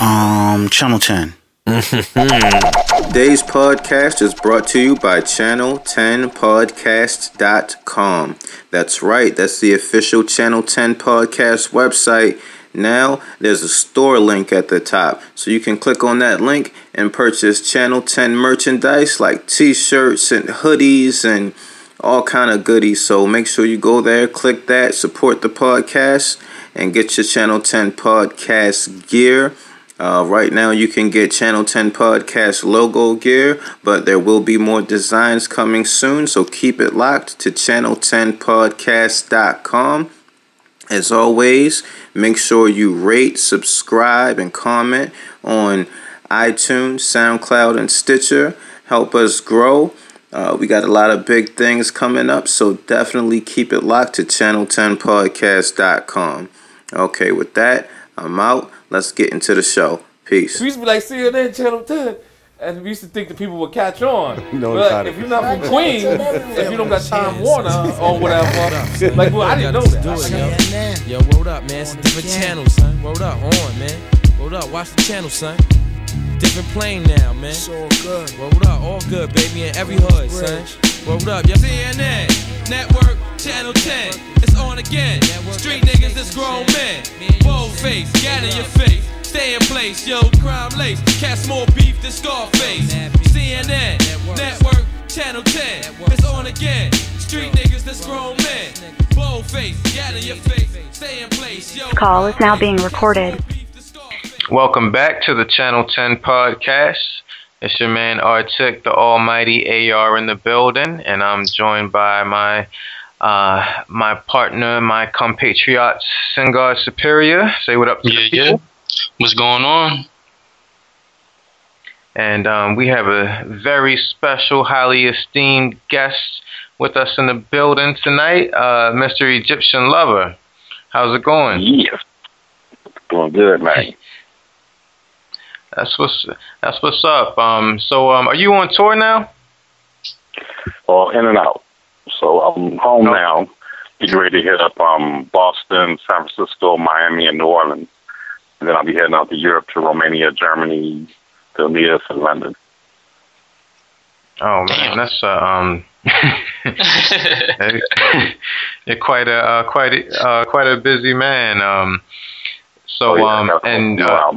Um, Channel 10. Today's podcast is brought to you by Channel10podcast.com. That's right, that's the official Channel 10 podcast website. Now there's a store link at the top, so you can click on that link and purchase Channel 10 merchandise like t-shirts and hoodies and all kind of goodies. So make sure you go there, click that, support the podcast, and get your Channel 10 podcast gear. Uh, right now, you can get Channel 10 Podcast logo gear, but there will be more designs coming soon, so keep it locked to channel10podcast.com. As always, make sure you rate, subscribe, and comment on iTunes, SoundCloud, and Stitcher. Help us grow. Uh, we got a lot of big things coming up, so definitely keep it locked to channel10podcast.com. Okay, with that, I'm out. Let's get into the show. Peace. We used to be like CNN Channel 10. And we used to think that people would catch on. No, but got if you're not from Queens, if you don't got Time Warner or whatever, like, well, I didn't know that. Do it, yo. Yo, word up, man. It's a different channel, son. Word up, on, man. Word up, watch the channel, son. Different plane now, man. It's all good. Word up, all good, baby, in every hood, son. Word up, yo. CNN, Network, Channel 10. It's on again. Street niggas, it's grown men. Bold face, gat in your face. Stay in place, yo, crime lace. Cast more beef than Scarface. CNN, Network, Channel 10. It's on again. Street niggas, that's grown men. Bold face, gat in your face. Stay in place, yo. Call is now being recorded. Welcome back to the Channel 10 podcast. It's your man Artic, the almighty AR in the building, and I'm joined by my uh, my partner, my compatriot, Singar Superior. Say what up to Yeah, the yeah. What's going on? And um, we have a very special, highly esteemed guest with us in the building tonight, uh, Mr. Egyptian Lover. How's it going? Yeah. Doing good, man. That's what's that's what's up. Um, so um, are you on tour now? All in and out. So I'm home Oh. now. Getting ready to hit up um Boston, San Francisco, Miami, and New Orleans. And then I'll be heading out to Europe to Romania, Germany, to Leeds and London. Oh man, that's uh, um, you're quite a uh, quite a, uh, quite a busy man. Um, so Oh, yeah, um, and uh.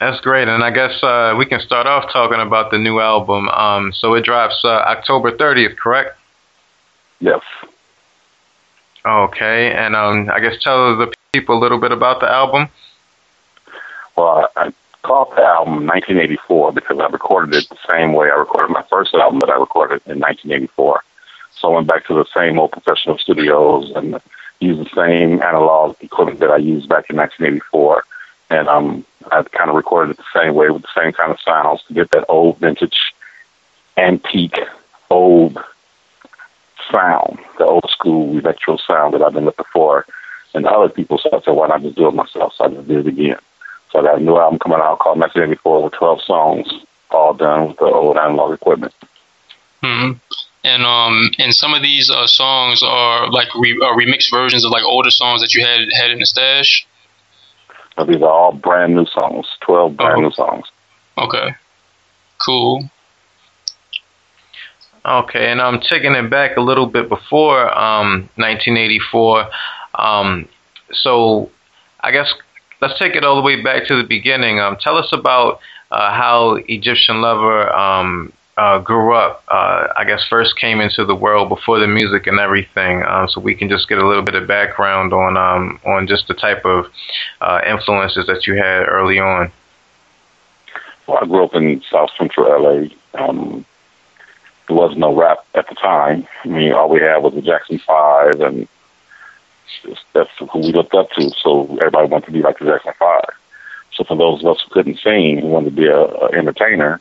That's great. And I guess uh, we can start off talking about the new album. Um, so it drops uh, October 30th, correct? Yes. Okay, and um, I guess tell the people a little bit about the album. Well, I, I called the album 1984 because I recorded it the same way I recorded my first album that I recorded in 1984. So I went back to the same old professional studios and used the same analog equipment that I used back in 1984. And um, I kind of recorded it the same way with the same kind of sounds to get that old vintage, antique, old sound, the old school electro sound that I've been looking for. And other people so I said, why not just do it myself? So I just did it again. So I got a new album coming out called 1984 with 12 songs, all done with the old analog equipment. hmm And um, and some of these uh, songs are like re- uh, remixed versions of like older songs that you had had in the stash. So these are all brand new songs, 12 brand Oh. new songs. Okay, cool. Okay, and I'm taking it back a little bit before um, 1984. Um, so I guess let's take it all the way back to the beginning. Um, tell us about uh, how Egyptian Lover um, uh, grew up. Uh, I guess first came into the world before the music and everything, um, so we can just get a little bit of background on um, on just the type of uh, influences that you had early on. Well, I grew up in South Central LA. Um, there was no rap at the time. I mean, all we had was the Jackson Five, and that's who we looked up to. So everybody wanted to be like the Jackson Five. So for those of us who couldn't sing, who wanted to be a, a entertainer,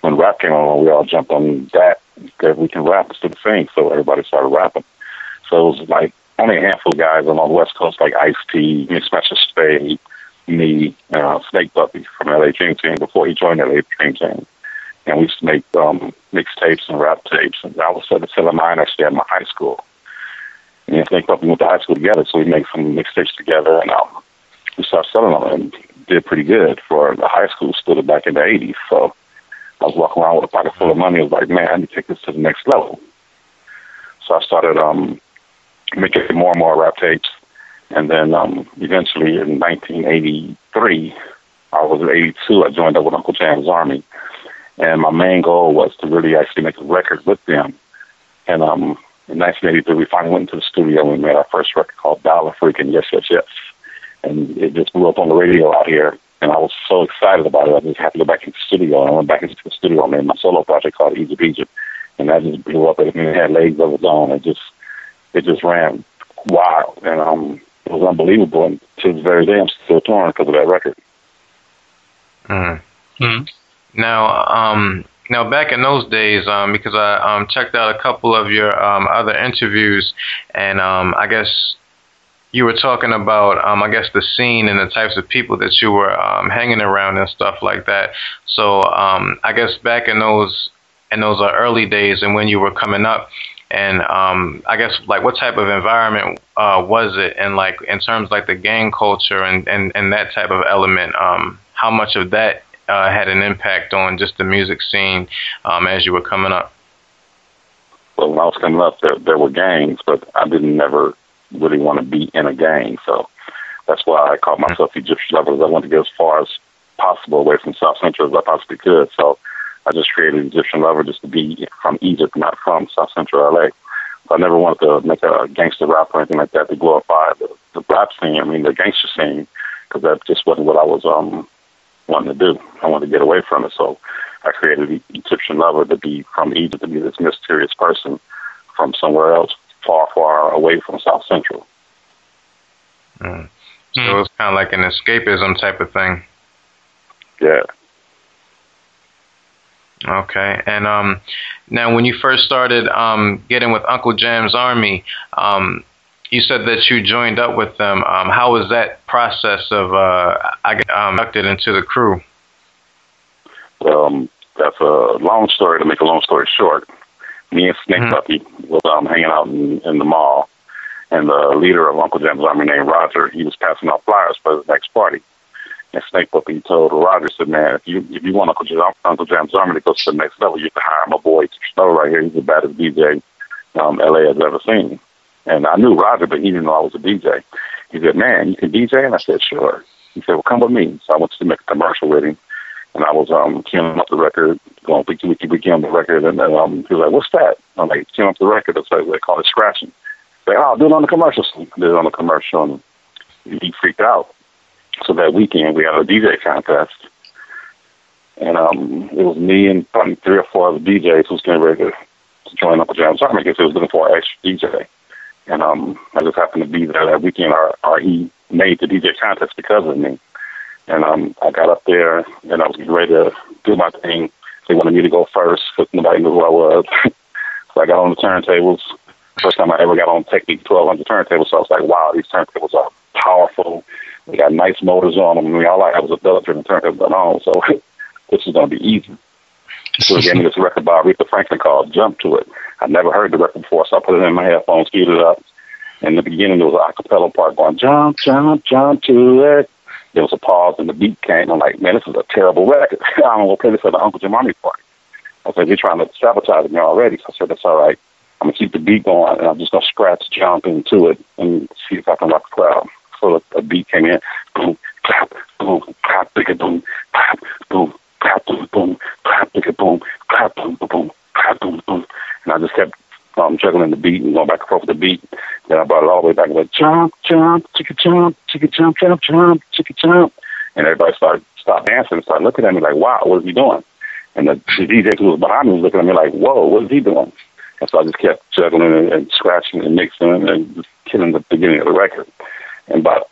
when rap came along, we all jumped on that. That we can rap instead of sing. So everybody started rapping. So it was like only a handful of guys on the West Coast, like Ice T, Mix Master Spade, me, uh, Snake Puppy from LA Dream Team before he joined LA Dream Team. And we used to make um, mixtapes and rap tapes. And I was selling selling mine actually at my high school. And Snake Puppy went to high school together, so we made some mixtapes together and um, we started selling them. And did pretty good for the high school student back in the 80s. So I was walking around with a pocket full of money. I was like, man, I need to take this to the next level. So I started um, making more and more rap tapes. And then um, eventually in 1983, I was in 82, I joined up with Uncle Jam's Army. And my main goal was to really actually make a record with them. And um, in 1983, we finally went into the studio and we made our first record called Dial-A-Freak and Yes, Yes, Yes. And it just blew up on the radio out here. And I was so excited about it. I just had to go back into the studio. And I went back into the studio and made my solo project called Egypt Egypt. And that just blew up. And it had legs of its own. It just, it just ran wild. And um, it was unbelievable. And to this very day, I'm still torn because of that record. Mm. Mm. Now, um, now back in those days, um, because I um, checked out a couple of your um, other interviews, and um, I guess you were talking about, um, I guess, the scene and the types of people that you were um, hanging around and stuff like that. So um, I guess back in those in those early days and when you were coming up, and um, I guess like what type of environment uh, was it, and like in terms like the gang culture and, and, and that type of element, um, how much of that uh, had an impact on just the music scene um, as you were coming up? Well, when I was coming up, there there were gangs, but I didn't never really want to be in a gang, so that's why I called myself Egyptian Lover. I wanted to get as far as possible away from South Central as I possibly could. So I just created Egyptian Lover just to be from Egypt, not from South Central LA. So I never wanted to make a gangster rap or anything like that to glorify the, the rap scene. I mean, the gangster scene, because that just wasn't what I was um wanting to do. I wanted to get away from it. So I created Egyptian Lover to be from Egypt, to be this mysterious person from somewhere else, far, far away from South Central. Mm. So mm. it was kind of like an escapism type of thing. Yeah. Okay, and um, now when you first started um, getting with Uncle Jam's Army, um, you said that you joined up with them. Um, how was that process of uh, I get um, inducted into the crew? Well, um, that's a long story to make a long story short. Me and Snake mm-hmm. Puppy was um, hanging out in, in the mall, and the leader of Uncle Jam's Army named Roger, he was passing out flyers for the next party. And Snake Puppy told Roger, said, "Man, if you if you want Uncle Jam, Uncle Jam's Army to go to the next level, you have to hire my boy Snow right here. He's the baddest DJ um, LA has ever seen." And I knew Roger, but he didn't know I was a DJ. He said, "Man, you can DJ?" And I said, "Sure." He said, "Well, come with me." So I went to make a commercial with him, and I was um queuing up the record, going wiki wiki wiki on the record, and then um he was like, "What's that?" I'm like, "Queuing up the record." It's like they call it scratching. Like, "Oh, I'll do it on the commercial." So did it on the commercial, and he freaked out. So that weekend we had a DJ contest, and um it was me and probably three or four other DJs who was getting ready to, to join Uncle Jam's Army because he was looking for an extra DJ. And um, I just happened to be there that weekend, or, or he made the DJ contest because of me. And um, I got up there, and I was getting ready to do my thing. They wanted me to go first because nobody knew who I was. so I got on the turntables. First time I ever got on Technics 1200 turntables. So I was like, wow, these turntables are powerful. They got nice motors on them. I mean, all I had was a belt driven turntable going on. So this is going to be easy. So they gave me this record by Aretha Franklin called Jump to It. I never heard the record before, so I put it in my headphones, queued it up. In the beginning, there was an acapella part going, jump, jump, jump to it. There was a pause, and the beat came. I'm like, man, this is a terrible record. I'm going to play this at the Uncle Jam Army party. I said, you're trying to sabotage me already. So I said, that's all right. I'm going to keep the beat going, and I'm just going to scratch, jump into it, and see if I can rock the crowd. So a beat came in, boom, clap, boom, clap, bigger, boom, clap, boom, clap, boom, boom, clap, bigger, boom, clap, boom, boom, boom, clap, boom, boom. And I just kept um, juggling the beat and going back and forth with the beat. Then I brought it all the way back and went jump, jump, chicka jump, chicka jump, jump, jump, chicka jump. And everybody started stopped dancing and started looking at me like, wow, what is he doing? And the, the DJ who was behind me was looking at me like, whoa, what is he doing? And so I just kept juggling and, and scratching and mixing and just killing the beginning of the record. And about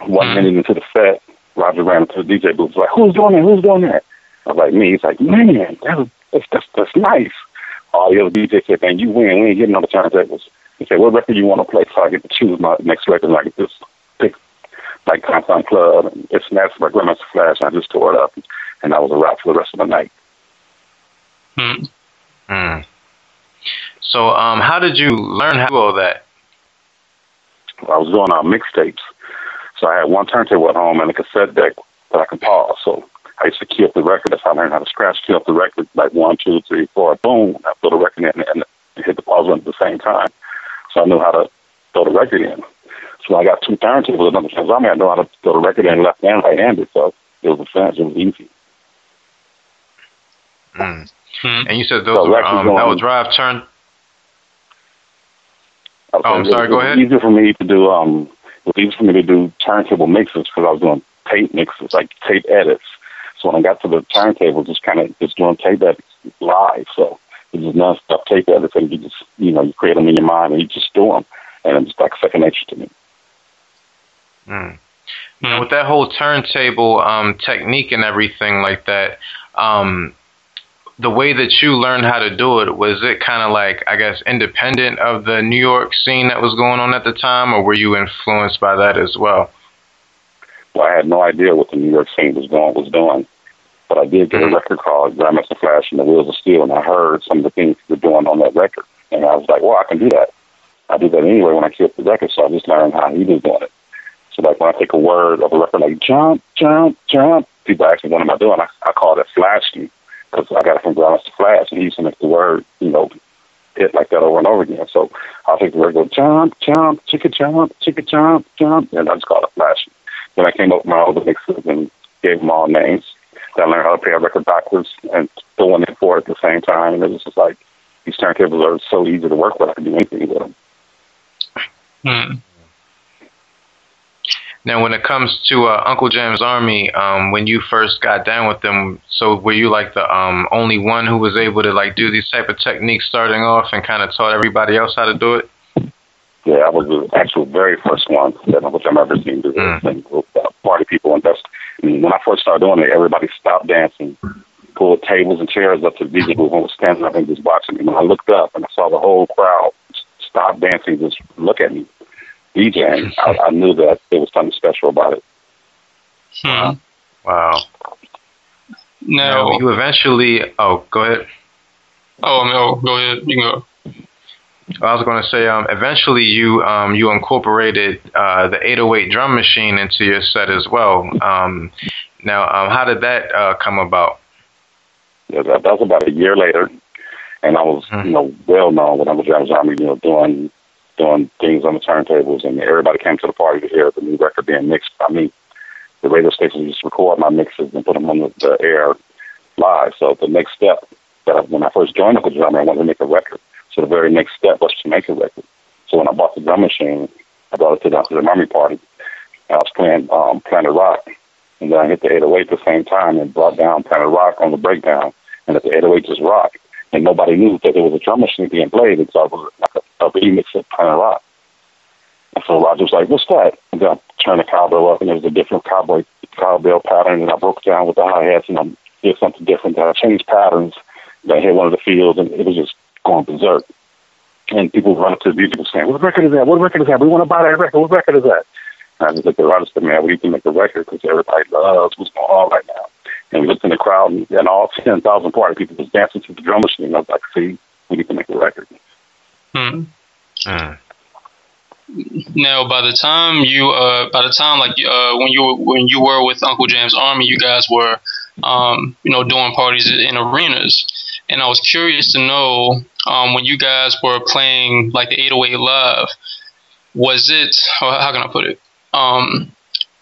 one mm-hmm. minute into the set, Roger ran into the DJ booth. Was like, who's doing that? Who's doing that? I was like, me. He's like, man, that was, that's, that's, that's nice all the other DJs said, man, you win. We ain't getting on the turntables. He said, what record you want to play so I get to choose my next record and I get this pick like Content Club and it's Master by Grandmaster Flash and I just tore it up and that was a wrap for the rest of the night. Hmm. Hmm. So um how did you learn how to do all that? I was doing our uh, mixtapes. So I had one turntable at home and a cassette deck that I can pause. So I used to key up the record. That's how I learned how to scratch, key up the record, like one, two, three, four, boom. I throw the record in and, and hit the pause button at the same time. So I knew how to throw the record in. So I got two turntables and other I mean, I know how to throw the record in left and right handed. So it was a fast, it was easy. Mm. And you said those so were, um, that was drive turn. Oh, I'm sorry. Go ahead. Easier for me to do um, it was easier for me to do turntable mixes because I was doing tape mixes, like tape edits. So when I got to the turntable, just kind of just doing tape edits live. So it's just non-stop tape and you just you know you create them in your mind and you just do them, and it's like second nature to me. Mm. Now, with that whole turntable um, technique and everything like that, um, the way that you learned how to do it was it kind of like I guess independent of the New York scene that was going on at the time, or were you influenced by that as well? Well, I had no idea what the New York scene was going was doing, but I did get mm-hmm. a record called Grandmaster Flash and the Wheels of Steel, and I heard some of the things they were doing on that record, and I was like, well, I can do that. I do that anyway when I keep the record, so I just learned how he was doing it. So like when I take a word of a record like jump, jump, jump, people ask me what am I doing? I, I call it flashing because I got it from Grandmaster Flash, and he used to make the word, you know, hit like that over and over again. So I'll take the word, go jump, jump, chicka jump, chicka jump, jump, and I just call it flashing. Then I came up with my other mixes and gave them all names. Then I learned how to play a record backwards and throw one and four at the same time. And it was just like these turntables are so easy to work with. I can do anything with them. Hmm. Now, when it comes to uh, Uncle Jam's Army, um, when you first got down with them, so were you like the um, only one who was able to like do these type of techniques starting off and kind of taught everybody else how to do it? Yeah, I was the actual very first one that Uncle Jam ever seen do this mm. thing with uh, party people. And that's, I mean, when I first started doing it, everybody stopped dancing, pulled tables and chairs up to the DJ booth and was standing up and just watching me. When I looked up and I saw the whole crowd stop dancing, just look at me DJing, I, I knew that there was something special about it. Hmm. Wow. No. Now, you eventually. Oh, go ahead. Oh no, go ahead. You go. I was going to say, um, eventually you um, you incorporated uh, the 808 drum machine into your set as well. Um, now, um, how did that uh, come about? Yeah, that, that was about a year later, and I was, mm-hmm. you know, well known with Uncle Jam's Army, you know, doing doing things on the turntables, and everybody came to the party to hear the new record being mixed by me. The radio station just record my mixes and put them on the, the air live. So the next step, that I, when I first joined up Uncle Drummer, I wanted to make a record. So the very next step was to make a record. So when I bought the drum machine, I brought it to the Uncle Army party. And I was playing um, Planet Rock, and then I hit the 808 at the same time and brought down Planet Rock on the breakdown, and at the 808 just rock. And nobody knew that there was a drum machine being played, and it was like a a remix of Planet Rock. And so Roger was like, what's that? And then I turned the cowbell up, and there was a different cowboy cowbell pattern, and I broke down with the hi-hats, and I did something different. Then I changed patterns. Then I hit one of the fields, and it was just going berserk. And people run up to the music and saying, what record is that? What record is that? We want to buy that record. What record is that? And I just looked at Roger and said, man, we need to make a record because everybody loves what's going on right now. And we looked in the crowd, and, and all 10,000 party people was dancing to the drum machine. I was like, see, we need to make a record. Hmm. Hmm. Now, by the time you, uh, by the time like uh, when you were, when you were with Uncle Jam's Army, you guys were, um, you know, doing parties in arenas, and I was curious to know um, when you guys were playing like the 808 Love, was it? How can I put it? Um,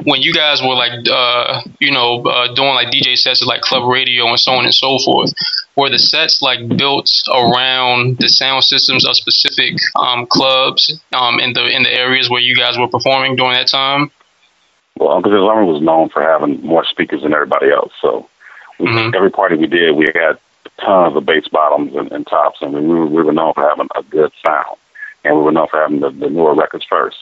when you guys were like, uh, you know, uh, doing like DJ sets at like club radio and so on and so forth, were the sets like built around the sound systems of specific um, clubs um, in the in the areas where you guys were performing during that time? Well, Uncle Jam's was known for having more speakers than everybody else. So we, mm-hmm. every party we did, we had tons of bass bottoms and, and tops, and we we were known for having a good sound, and we were known for having the, the newer records first.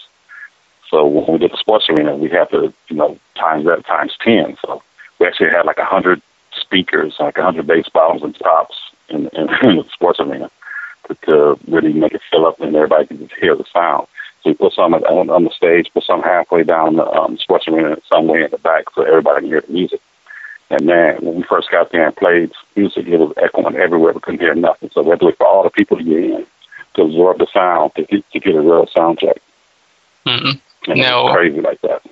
So when we did the sports arena, we had to, you know, times that times 10. So we actually had like a 100 speakers, like a 100 bass bottoms and tops in, in, in the sports arena to, to really make it fill up and everybody could just hear the sound. So we put some on, on the stage, put some halfway down the um, sports arena, some way in the back so everybody can hear the music. And man, when we first got there and played music, it was echoing everywhere. We couldn't hear nothing. So we had to wait for all the people to get in to absorb the sound to get, to get a real sound check. Mm-hmm. And no. crazy like that.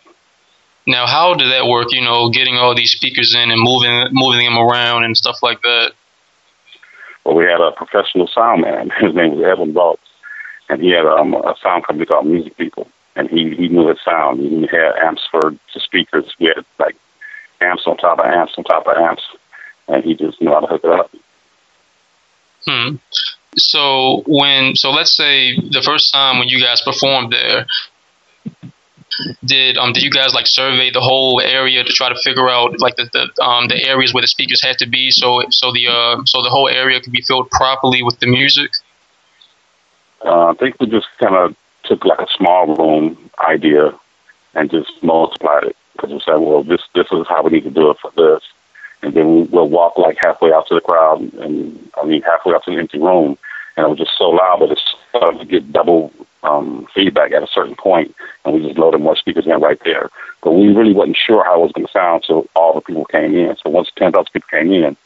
now, how did that work? You know, getting all these speakers in and moving moving them around and stuff like that. Well, we had a professional sound man. His name was Evan Baltz, and he had um, a sound company called Music People, and he he knew his sound. He had amps for the speakers. We had like amps on top of amps on top of amps, and he just knew how to hook it up. Hmm. So when so let's say the first time when you guys performed there, did um did you guys like survey the whole area to try to figure out like the, the um the areas where the speakers had to be so so the uh so the whole area could be filled properly with the music? Uh, I think we just kind of took like a small room idea and just multiplied it because we said, well, this this is how we need to do it for this, and then we'll walk like halfway out to the crowd, and I mean halfway out to the empty room, and it was just so loud, but it started to get double um, feedback at a certain point, and we just loaded more speakers in right there. But we really wasn't sure how it was going to sound until all the people came in. So once 10,000 people came in,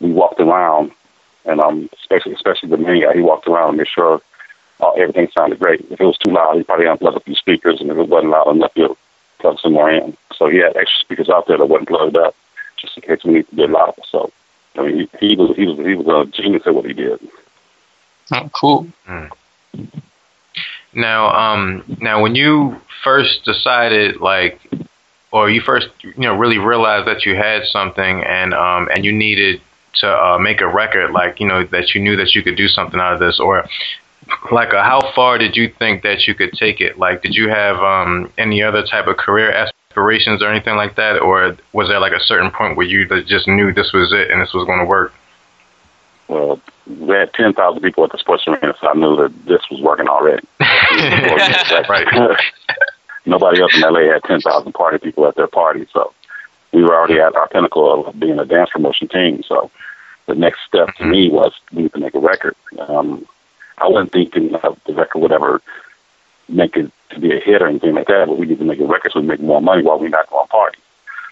we walked around, and um, especially especially the main guy, he walked around and made sure uh, everything sounded great. If it was too loud, he probably unplugged a few speakers, and if it wasn't loud enough, he'll plug some more in. So he had extra speakers out there that wasn't plugged up, just in case we need to get louder. So I mean, he, he was he was he was a genius at what he did. Oh, cool. Mm. Now, um, now when you first decided, like, or you first, you know, really realized that you had something and um, and you needed to uh, make a record, like, you know, that you knew that you could do something out of this, or like, uh, how far did you think that you could take it? Like, did you have um, any other type of career aspirations or anything like that, or was there like a certain point where you just knew this was it and this was going to work? Well, we had 10,000 people at the sports arena, so I knew that this was working already. right. Nobody else in LA had 10,000 party people at their party, so we were already at our pinnacle of being a dance promotion team. So the next step mm-hmm. to me was we need to make a record. Um, I wasn't thinking of the record would ever make it to be a hit or anything like that, but we need to make a record so we make more money while we're not going party.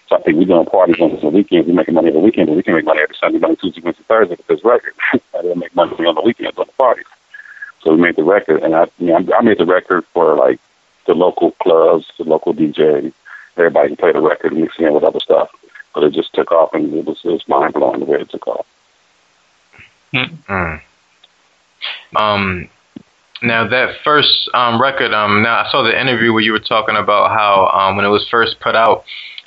So I think we're doing parties on the weekends. We're making money every weekend, but we can make money every Sunday, Monday, Tuesday, Wednesday, Thursday with this record. I didn't make money on the weekends on the parties. So we made the record, and I, you know, I made the record for like the local clubs, the local DJs. Everybody can play the record, mixing in with other stuff. But it just took off, and it was, it was mind blowing the way it took off. Mm. Um, now that first um, record, um, now I saw the interview where you were talking about how um, when it was first put out,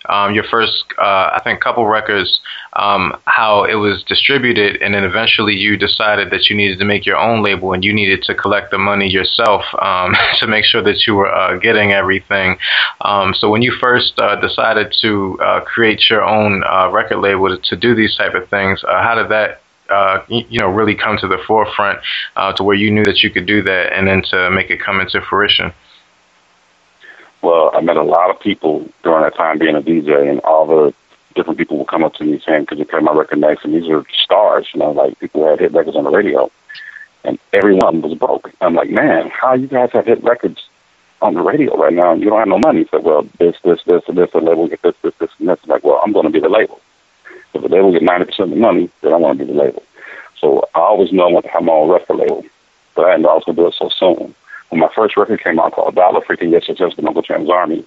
um, your first, uh, I think, couple records, um, how it was distributed, and then eventually you decided that you needed to make your own label and you needed to collect the money yourself um, to make sure that you were uh, getting everything. Um, so when you first uh, decided to uh, create your own uh, record label to, to, do these type of things, uh, how did that uh, you know, really come to the forefront uh, to where you knew that you could do that and then to make it come into fruition? Well, I met a lot of people during that time being a DJ, and all the different people would come up to me saying, "Could you play my record next?" And these are stars, you know, like people had hit records on the radio, and everyone was broke. I'm like, man, how you guys have hit records on the radio right now and you don't have no money? Said, well, this, this, this, and this, the label get this, this, this, and this. I'm like, well, I'm going to be the label. If the label get 90% of the money, then I want to be the label. So I always knew I wanted to have my own record label, but I didn't I to do it so soon when my first record came out called Dial-A Freaking Yes Yes Yes, the Uncle Jam's Army,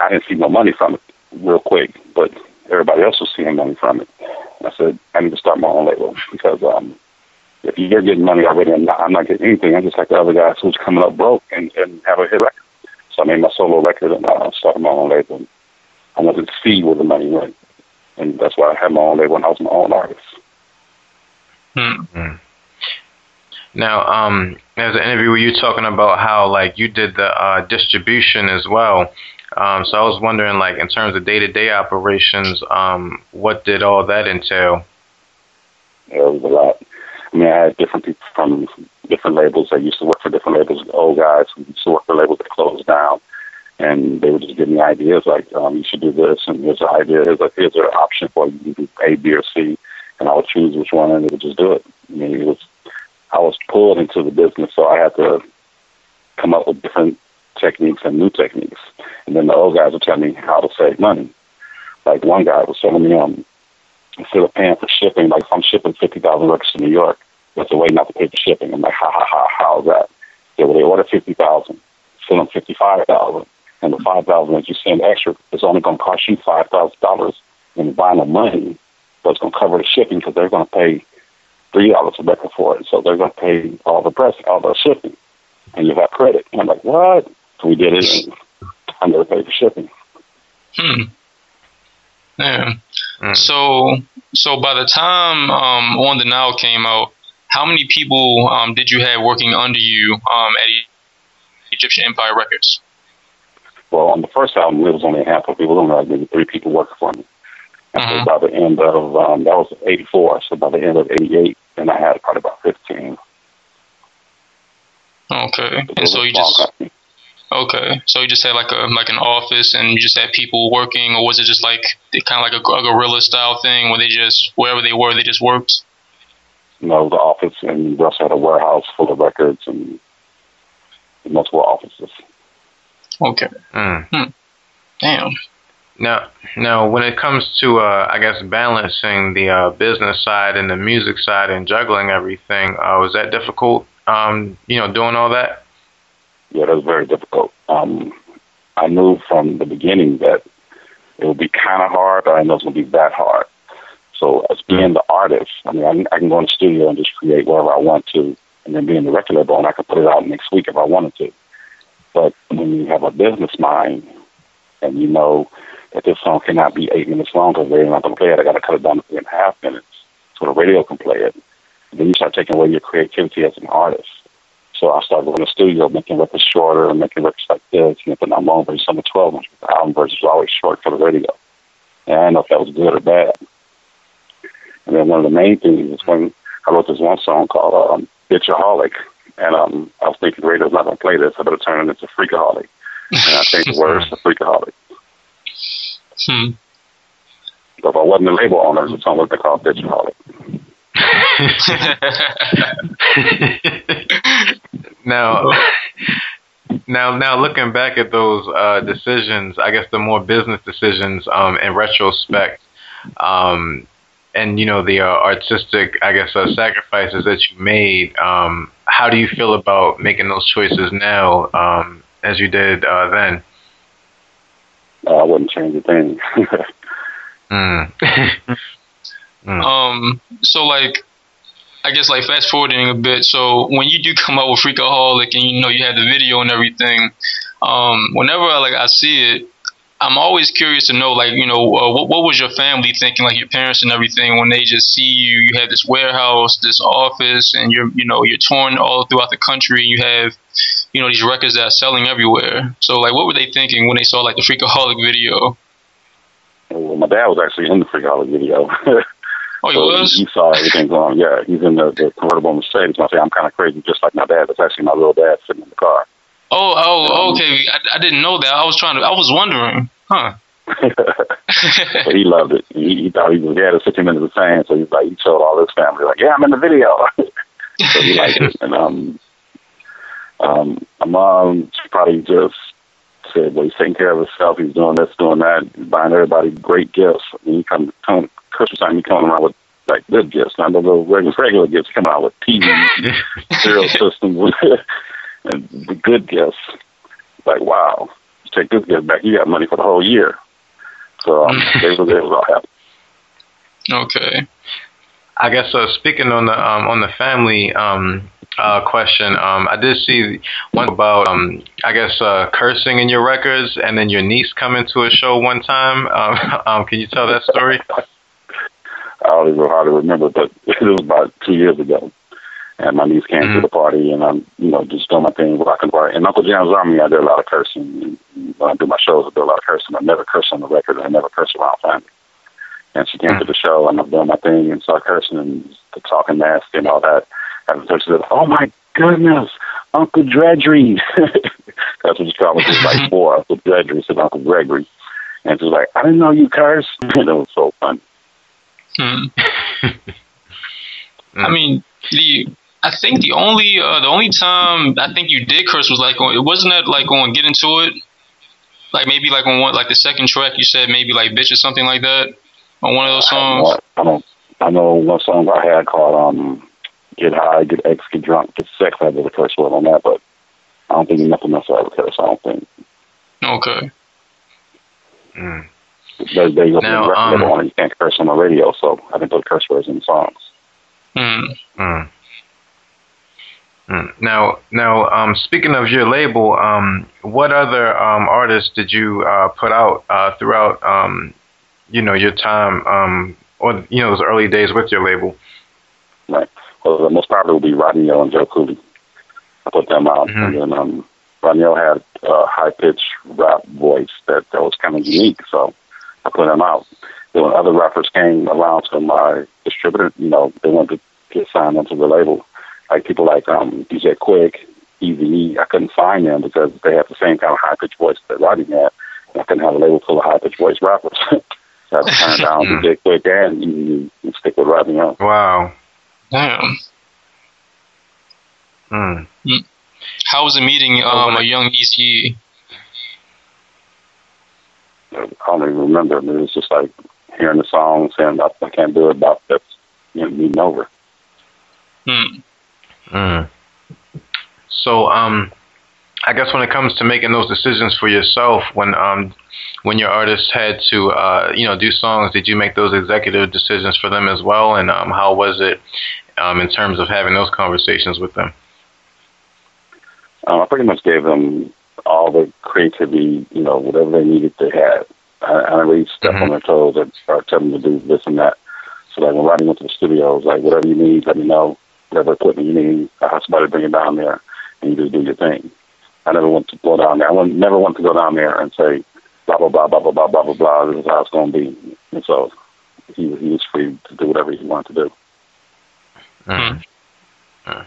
I didn't see no money from it real quick, but everybody else was seeing money from it. I said, I need to start my own label because um, if you're getting money already, I'm not, I'm not getting anything. I'm just like the other guys who's coming up broke and, and have a hit record. So I made my solo record and uh, started my own label. I wanted to see where the money went. And that's why I had my own label and I was my own artist. Mm-hmm. Now, um, there's an interview were you talking about how like you did the uh, distribution as well. Um, so I was wondering, like, in terms of day-to-day operations, um, what did all that entail? Yeah, it was a lot. I mean, I had different people from different labels. I used to work for different labels, old guys who used to work for labels that closed down, and they would just give me ideas like, um, "You should do this," and here's an idea. Here's a here's an option for you. You do A, B, or C, and I would choose which one, and they would just do it. I mean, it was I was pulled into the business, so I had to come up with different techniques and new techniques. And then the old guys would tell me how to save money. Like one guy was telling me, um, instead of paying for shipping, like if I'm shipping 50,000 records to New York, that's a way not to pay for shipping. I'm like, ha ha ha, how's that? Yeah, well, they order 50,000, send them 55,000, And the five thousand that you send extra is only going to cost you five thousand dollars in vinyl money, but it's going to cover the shipping because they're going to pay three dollars a record for it. So they're going to pay all the press, all the shipping, and you have credit. And I'm like, what? So we did it. And I never paid for shipping. Hmm. Yeah. Mm. So so by the time um, On the Nile came out, how many people um, did you have working under you um, at Egyptian Empire Records? Well, on the first album, there was only a handful of people. Only like maybe three people working for me. And mm-hmm. so by the end of um, that was '84. So by the end of '88, then I had probably about 15. Okay, and so you just company. okay, so you just had like a like an office, and you just had people working, or was it just like kind of like a, a guerrilla style thing where they just wherever they were, they just worked? No, the office, and we also had a warehouse full of records and multiple offices. Okay. Mm. Hmm. Damn. Now, now, when it comes to, uh, I guess, balancing the uh, business side and the music side and juggling everything, uh, was that difficult? Um, you know, doing all that. Yeah, that was very difficult. Um, I knew from the beginning that it would be kind of hard, but I know it's going to be that hard. So, as being the artist, I mean, I, I can go in the studio and just create whatever I want to, and then being the record label, and I can put it out next week if I wanted to. But when you have a business mind and you know that this song cannot be eight minutes long because they're not going to play it, I got to cut it down to three and a half minutes so the radio can play it. And then you start taking away your creativity as an artist. So I started going to the studio, making records shorter, making records like this, you know, putting out my own version, some of 12 inch. The album version was always short for the radio. And I don't know if that was good or bad. And then one of the main things is when I wrote this one song called um, Bitchaholic. And um, I was thinking radio's not going to play this. I better turn it into Freakaholic. And I changed the words to Freakaholic. Hmm. So if I wasn't a label owner, the song would be called Bitchaholic. now, now, now, looking back at those uh, decisions, I guess the more business decisions um, in retrospect, um, and you know the uh, artistic, I guess, uh, sacrifices that you made. Um, how do you feel about making those choices now, um, as you did uh, then? Uh, I wouldn't change a thing. mm. mm. Um. So, like, I guess, like, fast forwarding a bit. So, when you do come out with Freakaholic, and you know you had the video and everything, um, whenever like I see it, I'm always curious to know, like, you know, uh, what, what was your family thinking, like your parents and everything, when they just see you, you have this warehouse, this office, and you're, you know, you're torn all throughout the country. And you have, you know, these records that are selling everywhere. So, like, what were they thinking when they saw, like, the Freakaholic video? Well, my dad was actually in the Freakaholic video. oh, he so was? He saw everything going On. Yeah, he's in the, the convertible Mercedes. I say, I'm kind of crazy, just like my dad. That's actually my little dad sitting in the car. Oh, oh, okay. I, I didn't know that. I was trying to. I was wondering, huh? he loved it. He, he thought he was to sit him into the sand, so he's like, he told all his family, like, "Yeah, I'm in the video." so he liked it, and um, um, my mom probably just said, "Well, he's taking care of himself. He's doing this, doing that, he's buying everybody great gifts. I mean, he come, come Christmas time, he coming around with like good gifts, not the little regular regular gifts. Come out with TV, stereo systems, and the good gifts. Like, wow, take this gift back. You got money for the whole year. So um, they, was, they was all happy. Okay. I guess uh, speaking on the um, on the family um, uh, question, um, I did see one about um, I guess uh, cursing in your records, and then your niece coming to a show one time. Um, um, can you tell that story? I don't even know how to remember, but it was about two years ago and my niece came mm-hmm. to the party, and I'm, you know, just doing my thing, rocking the party. And Uncle Jam's Army, I did a lot of cursing. And when I do my shows, I do a lot of cursing. I never curse on the record, and I never curse around family. And she came mm-hmm. to the show, and I'm doing my thing, and started cursing and talking nasty and all that. And so she said, "Oh my goodness, Uncle Dredry." That's what she called me. She was like four. Uncle Dredry said Uncle Gregory, and she was like, "I didn't know you curse." and it was so funny. Hmm. I mean, the I think the only uh, the only time I think you did curse was like on, it wasn't that like on get into it, like maybe like on one like the second track you said maybe like bitch or something like that on one of those songs. I don't I know one song I had called um get high, get X, get drunk, get sex. I did a curse word on that, but I don't think nothing else I ever curse. I don't think. Okay. Mm. They, they now, record um, on you can't curse on the radio, so I didn't put curse words in the songs. Mm. Mm. Mm. Now, now, um, speaking of your label, um, what other um, artists did you uh, put out uh, throughout, um, you know, your time, um, or you know, those early days with your label? Right. Well, the most popular would be Rodney O and Joe Cooley. I put them out, mm-hmm. and then um, Rodney O had a high pitched rap voice that, that was kind of unique, so I put him out. Then when other rappers came around to my distributor, you know, they wanted to get signed into the label like people like um, DJ Quik, Eazy I couldn't find them because they have the same kind of high pitched voice that Rodney had. And I couldn't have a label full of high pitched voice rappers. so I had to turn down DJ Quik and Eazy and stick with Rodney on. Wow. Damn. Mm. How was the meeting um, a young Eazy I don't even remember. I mean, it was just like hearing the song, saying I, I can't do it, about that's you know, meeting over. Hmm. Mm. So, um, I guess when it comes to making those decisions for yourself, when um, when your artists had to uh, you know do songs, did you make those executive decisions for them as well? And um, how was it um, in terms of having those conversations with them? Uh, I pretty much gave them all the creativity, you know, whatever they needed to have. I, I didn't really step mm-hmm. on their toes and start telling them to do this and that. So like when Rodney went to the studio, I was like, whatever you need, let me know whatever equipment you need, I somebody bring it down there, and you just do your thing. I never want to go down there. I never want to go down there and say, blah, blah, blah, blah, blah, blah, blah, blah, blah, this is how it's going to be. And so he, he was free to do whatever he wanted to do. Mm-hmm.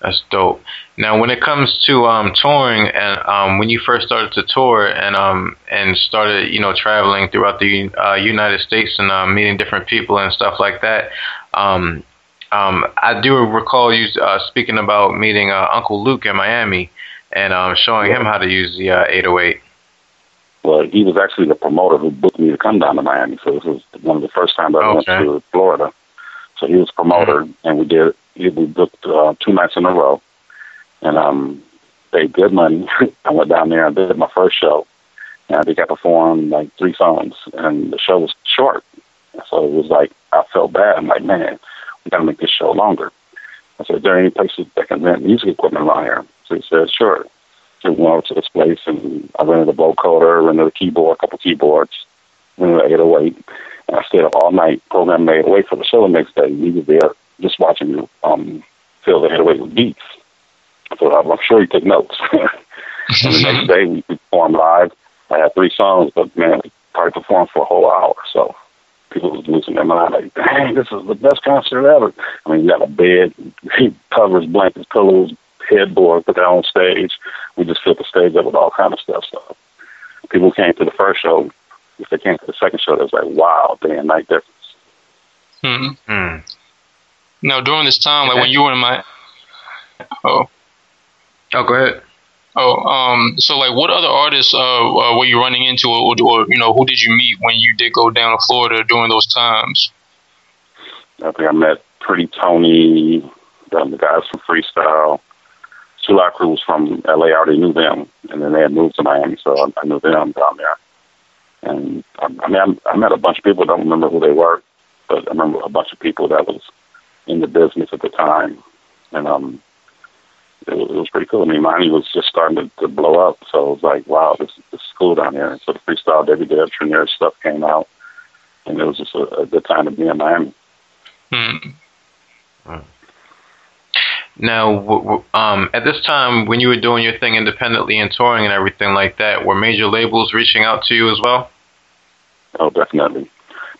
That's dope. Now, when it comes to um, touring, and um, when you first started to tour, and um, and started, you know, traveling throughout the uh, United States and uh, meeting different people and stuff like that, um, um, I do recall you uh, speaking about meeting uh, Uncle Luke in Miami and um, showing yeah. him how to use the uh, 808. Well, he was actually the promoter who booked me to come down to Miami. So this was one of the first times I okay. went to Florida. So he was promoter, mm-hmm. and we did we booked uh, two nights in a row, and um, paid good money. I went down there and did my first show, and I think I performed like three songs, and the show was short. So it was like I felt bad. I'm like, man, we got to make this show longer. I said, is there any places that can rent music equipment around here? So he said, sure. So we went over to this place and I rented a vocoder, rented a keyboard, a couple keyboards, rented an 808. And I stayed up all night programming the 808 for the show the next day. He was there just watching me um, fill the 808 with beats. So I'm, I'm sure he took notes. and the next day we performed live. I had three songs, but man, we probably performed for a whole hour. So people was losing their mind, like, dang, this is the best concert ever. I mean, you got a bed, covers, blankets, pillows, headboard, put that on stage. We just filled the stage up with all kind of stuff. So people came to the first show. If they came to the second show, it was like, wow, day and night difference. Hmm. hmm. Now, during this time, like when you were in my, oh, oh, go ahead. Oh, um, so like, what other artists uh, uh, were you running into, or, or, you know, who did you meet when you did go down to Florida during those times? I think I met Pretty Tony, the guys from Freestyle. Two Crew was from LA. I already knew them, and then they had moved to Miami, so I, I knew them down there. And I, I mean, I, I met a bunch of people. Don't remember who they were, but I remember a bunch of people that was in the business at the time, and um, it was, it was pretty cool. I mean, Miami was just starting to, to blow up, so it was like, wow, this, this is cool down here. And so the freestyle Debbie Deb Trinere stuff came out, and it was just a, a good time to be in Miami. Hmm. Now, um, at this time, when you were doing your thing independently and touring and everything like that, were major labels reaching out to you as well? Oh, definitely.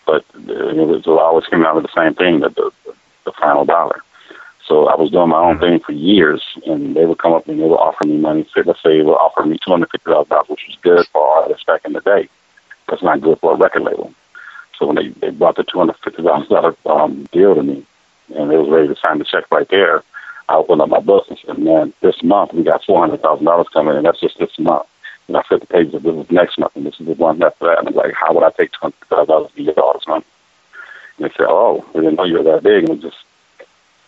But uh, it was always coming out of the same thing, that the, the final dollar. So I was doing my own thing for years, and they would come up and they would offer me money. Let's say they would offer me two hundred fifty dollars, which was good for artists back in the day. That's not good for a record label. So when they, they brought the two hundred fifty dollars um, deal to me, and they was ready to sign the check right there, I opened up my book and said, "Man, this month we got four hundred thousand dollars coming, and that's just this month." And I flipped the pages of this is next month, and this is the one after that. And I was like, "How would I take two hundred thousand dollars to get all this money?" And they said, "Oh, we didn't know you were that big," and we just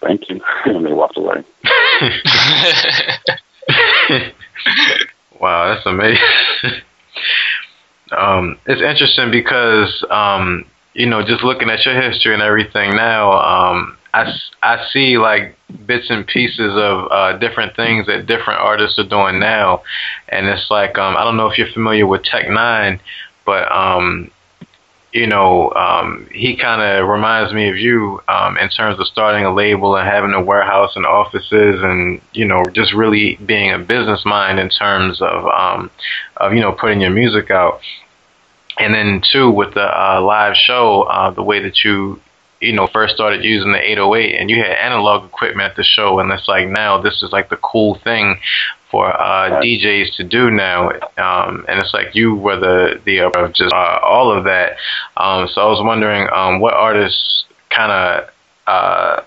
thank you. and they walked away. Wow, that's amazing. um, it's interesting because um, you know, just looking at your history and everything now, um, I, I see like bits and pieces of uh, different things that different artists are doing now, and it's like um, I don't know if you're familiar with Tech N9ne, but um, you know um, he kind of reminds me of you um, in terms of starting a label and having a warehouse and offices, and you know just really being a business mind in terms of um, of you know putting your music out. And then two, with the uh, live show, uh, the way that you you know first started using the 808 and you had analog equipment at the show and it's like now this is like the cool thing for uh, DJs to do now. Um, and it's like you were the the uh, just uh, all of that. Um, so I was wondering um, what artists kind of uh,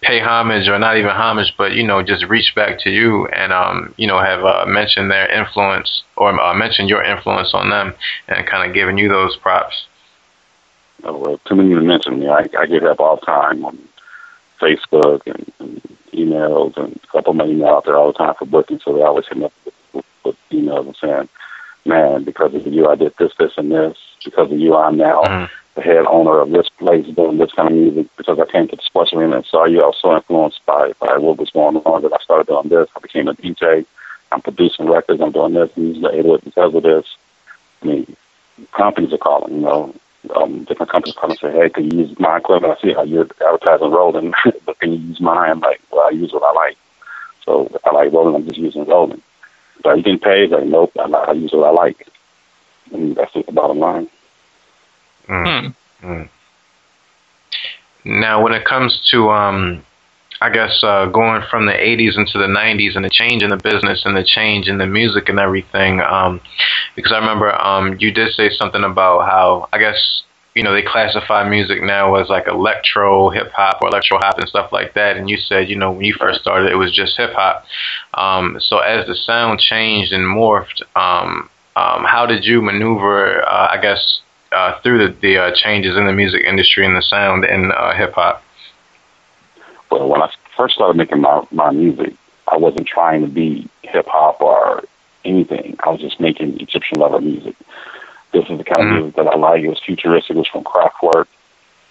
pay homage or not even homage but you know just reach back to you and um, you know have uh, mentioned their influence or mentioned your influence on them and kind of giving you those props well, too many to mention. me. I, I get help all the time on Facebook and, and emails, and a couple of my emails out there all the time for booking. So they always hit me up with, with, with emails and saying, "Man, because of you, I did this, this, and this. Because of you, I'm now mm-hmm. the head owner of this place doing this kind of music. Because I came to the sports arena and saw you, I was so influenced by by what was going on that I started doing this. I became a DJ. I'm producing records. I'm doing this. I'm using the because of this. I mean, companies are calling. You know, um, different companies come and say, hey, can you use my equipment? I see how you're advertising Roland, but can you use mine? I'm like, well, I use what I like. So if I like Roland, I'm just using Roland. But are you getting paid? Like, nope, I, I use what I like. And that's just the bottom line. Mm. Mm. Now, when it comes to um, I guess uh, going from the 80s into the 90s and the change in the business and the change in the music and everything. Um, because I remember um, you did say something about how I guess you know they classify music now as like electro hip hop or electro hop and stuff like that. And you said you know when you first started it was just hip hop. Um, so as the sound changed and morphed, um, um, how did you maneuver? Uh, I guess uh, through the, the uh, changes in the music industry and the sound in uh, hip hop. Well, when I first started making my, my music, I wasn't trying to be hip hop or anything. I was just making Egyptian lover music. This is the kind mm-hmm. of music that I like. It was futuristic. It was from Kraftwerk.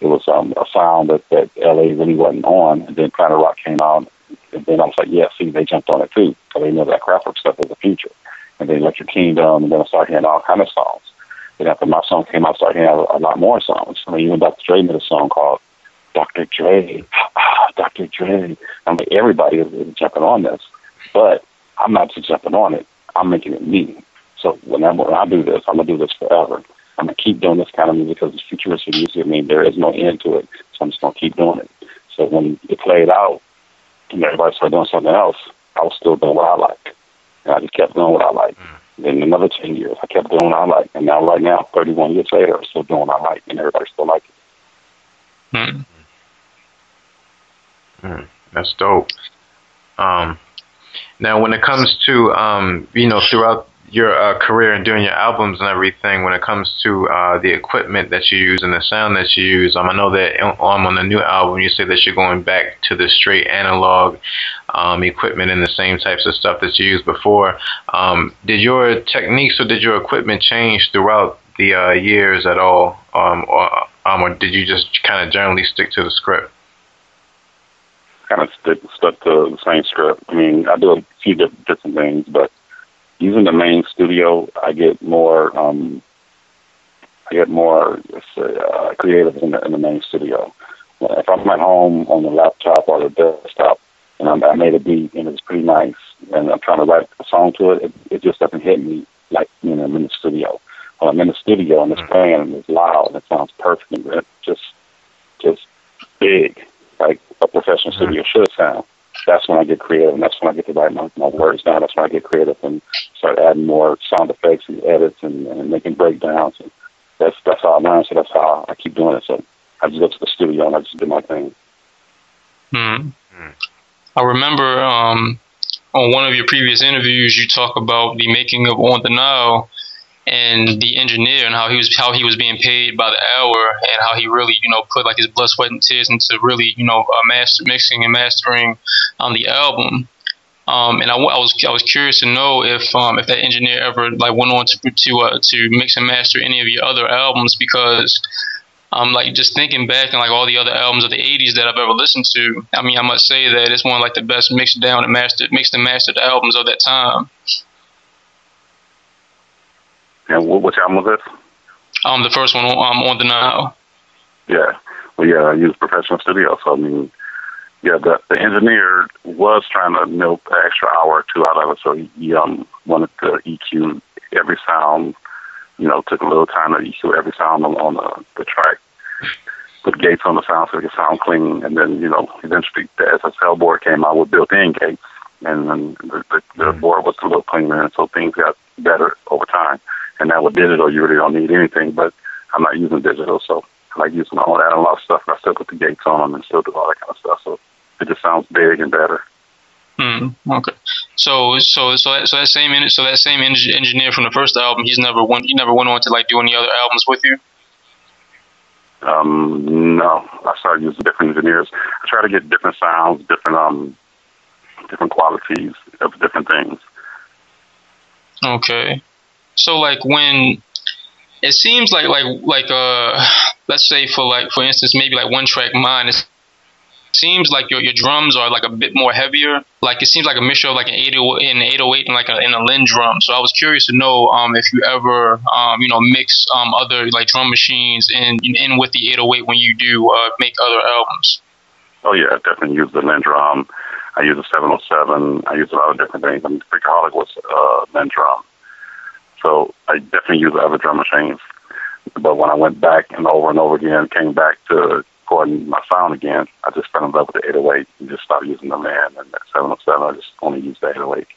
It was um, a sound that, that LA really wasn't on. And then Planet Rock came out. And then I was like, yeah, see, they jumped on it too. So they know that Kraftwerk stuff was the future. And then Electric Kingdom, and then I started hearing all kind of songs. Then after my song came out, I started hearing a, a lot more songs. I mean, even Dr. Dre made a song called Dr. Dre, Dr. Dre. I mean, everybody is, jumping on this, but I'm not just jumping on it. I'm making it me. So whenever when I do this, I'm gonna do this forever. I'm gonna keep doing this kind of music because it's futuristic music. I mean, there is no end to it, so I'm just gonna keep doing it. So when it played out, and everybody started doing something else, I was still doing what I like, and I just kept doing what I like. Mm. Then another ten years, I kept doing what I like, and now right now, 31 years later, I'm still doing what I like, and everybody still like it. Mm. Mm, that's dope. Um, now, when it comes to um, you know throughout your uh, career and doing your albums and everything, when it comes to uh, the equipment that you use and the sound that you use, um, I know that um, on the new album you say that you're going back to the straight analog um, equipment and the same types of stuff that you used before. Um, did your techniques or did your equipment change throughout the uh, years at all, um, or, um, or did you just kind of generally stick to the script? Kind of stick, stuck to the same script. I mean, I do a few different, things, but using the main studio, I get more, um, I get more uh, creative in the, in the main studio. If I'm at home on the laptop or the desktop, and I'm, I made a beat and it's pretty nice, and I'm trying to write a song to it, it, it just doesn't hit me like you know I'm in the studio. When I'm in the studio and it's mm. playing and it's loud and it sounds perfect and it's just just big like a professional mm-hmm. studio should sound. That's when I get creative, and that's when I get to write my, my words down. That's when I get creative and start adding more sound effects and edits and, and making breakdowns. And that's that's how I learn. So that's how I keep doing it. So I just go to the studio and I just do my thing. Hmm. I remember um, on one of your previous interviews, you talk about the making of On the Nile and the engineer and how he was how he was being paid by the hour and how he really you know put like his blood sweat and tears into really you know uh, master mixing and mastering on the album Um, and I, I, was I was curious to know if um, if that engineer ever like went on to to uh, to mix and master any of your other albums because um, like just thinking back and like all the other albums of the '80s that I've ever listened to. I mean, I must say that it's one of like the best mixed down and mastered, mixed and mastered albums of that time. And what, which album was this? Um, the first one um, on the Nile. Yeah, well, yeah, I use professional studio, so I mean, yeah, the the engineer was trying to milk an extra hour or two out of it, so he um wanted to EQ every sound. You know, took a little time to EQ every sound on, on the, the track. Put gates on the sound so it could sound clean, and then you know, eventually the SSL board came out with built-in gates, and then the, the, the mm-hmm. board was a little cleaner, and so things got better over time. And now with digital, you really don't need anything, but I'm not using digital, so I like using all that analog stuff. And I still put the gates on them and still do all that kind of stuff. So it just sounds big and better. Hmm. Okay. So so so that, so that same so that same engineer from the first album, he's never went. He never went on to like do any other albums with you. Um, no, I started using different engineers. I try to get different sounds, different um, different qualities of different things. Okay. So like when it seems like like like uh let's say for like for instance maybe like one track mind it seems like your your drums are like a bit more heavier. Like it seems like a mixture of like an 808 an 808 and like a, in a Linn drum. So I was curious to know um if you ever um you know mix um other like drum machines in in with the 808 when you do uh make other albums. Oh yeah definitely use the Linn drum. I use a 707 I use a lot of different things. I mean Freakaholic was uh Linn drum so I definitely use other drum machines. But when I went back and over and over again, came back to recording my sound again, I just fell in love with the 808 and just started using the man. And that 707, I just only use the 808.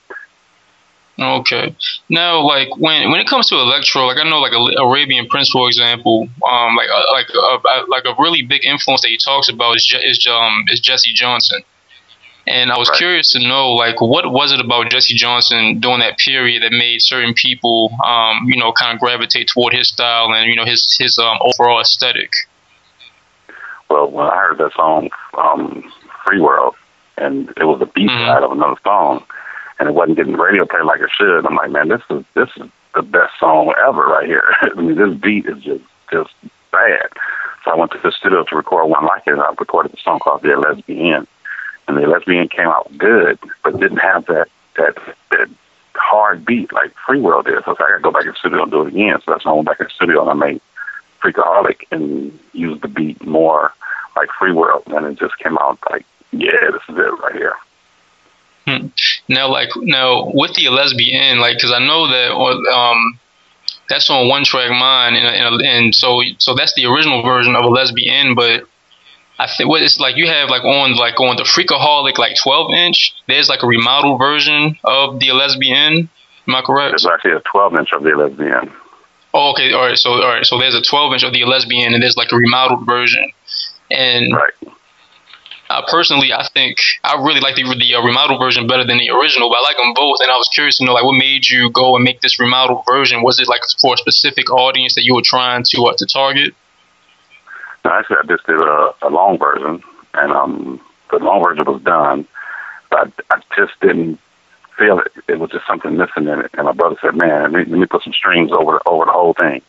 Okay. Now, like when when it comes to electro, like I know, like Arabian Prince, for example, um, like uh, like uh, uh, like a really big influence that he talks about is is um is Jesse Johnson. And I was right. curious to know, like, what was it about Jesse Johnson during that period that made certain people, um, you know, kind of gravitate toward his style and you know his his um, overall aesthetic. Well, when I heard that song, um, "Free World," and it was a B side mm-hmm. of another song, and it wasn't getting radio play like it should, I'm like, man, this is this is the best song ever right here. I mean, this beat is just just bad. So I went to the studio to record one like it, and I recorded the song called "The Lesbian." And the lesbian came out good, but didn't have that that that hard beat like Free World did. So I, I got to go back in the studio and do it again. So that's why I went back in the studio and I made Freakaholic and used the beat more like Free World, and it just came out like, yeah, this is it right here. Hmm. Now, like now with the lesbian, like because I know that um that's on One Track Mind, and, and, and so so that's the original version of a lesbian, but I think what it's like you have like on like on the Freakaholic like 12 inch. There's like a remodeled version of the lesbian. Am I correct? There's actually a 12 inch of the lesbian. Oh, okay. All right. So all right. So there's a 12 inch of the lesbian, and there's like a remodeled version. And right. Personally, I think I really like the the uh, remodeled version better than the original, but I like them both. And I was curious to know, like, what made you go and make this remodeled version? Was it like for a specific audience that you were trying to uh, to target? Actually, I just did a, a long version, and um, the long version was done, but I, I just didn't feel it. It was just something missing in it. And my brother said, "Man, let me, let me put some strings over over the whole thing."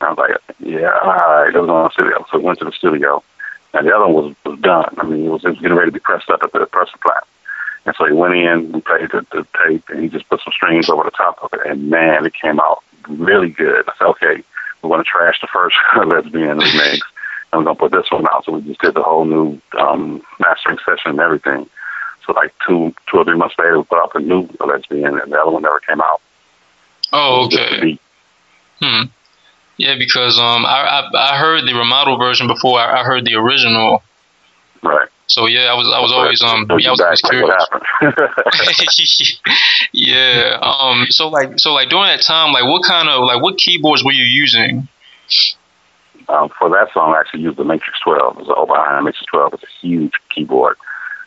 And I was like, "Yeah, all right." It was on the studio, so we went to the studio, and the other one was was done. I mean, it was, it was getting ready to be pressed up at the pressing plant. And so he went in, we played the, the tape, and he just put some strings over the top of it. And man, it came out really good. I said, okay, we're going to trash the first lesbian remix and we're gonna put this one out. So we just did the whole new um, mastering session and everything. So like two, two or three months later, we put out the new lesbian, and the other one never came out. Oh, okay. Hmm. Yeah, because um, I, I I heard the remodel version before I, I heard the original. Right. So yeah, I was I was always um yeah, I was always curious. yeah. Um. So like so like during that time, like what kind of like what keyboards were you using? Um, for that song, I actually used the Matrix 12. It was an Oberheim Matrix 12. It's a huge keyboard,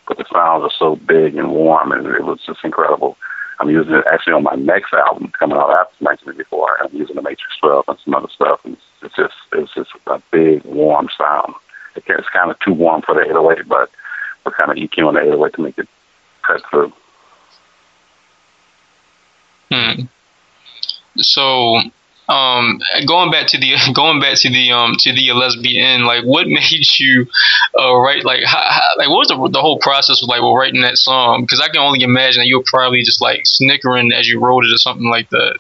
but the sounds are so big and warm, and it was just incredible. I'm using it actually on my next album coming out after 1984. I'm using the Matrix 12 and some other stuff, and it's just it's just a big warm sound. It's kind of too warm for the 808, but we're kind of EQing the 808 to make it cut through. Hmm. So, um, going back to the going back to the um to the lesbian, like what made you uh write like how, how, like what was the the whole process of like well, writing that song? Because I can only imagine that you were probably just like snickering as you wrote it or something like that.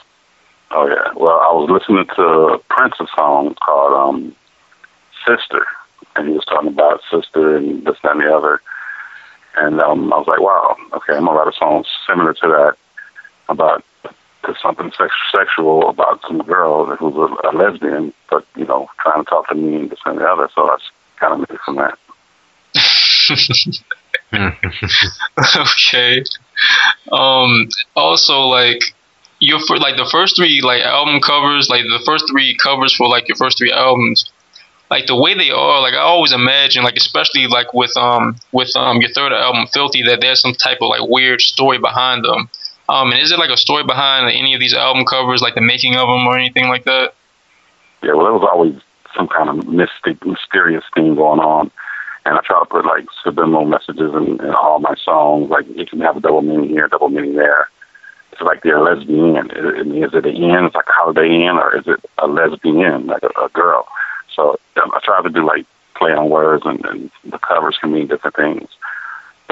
Oh yeah. Well, I was listening to Prince's song called um, "Sister," and he was talking about sister and this and the other. And um, I was like, wow, okay, I'm gonna write a song similar to that about to something sex- sexual about some girl who's a, a lesbian, but you know, trying to talk to me and this and the other. So that's kind of made from that. okay. Um. Also, like your fir- like the first three like album covers, like the first three covers for like your first three albums, like the way they are. Like I always imagine, like especially like with um with um your third album, Filthy, that there's some type of like weird story behind them. Um, and is it like a story behind any of these album covers, like the making of them or anything like that? Yeah, well, there was always some kind of mystic, mysterious thing going on. And I try to put like subliminal messages in, in all my songs. Like it can have a double meaning here, double meaning there. It's like they're lesbian. Is it an N, it's like a holiday Inn, or is it a lesbian, like a, a girl? So um, I try to do like play on words, and, and the covers can mean different things.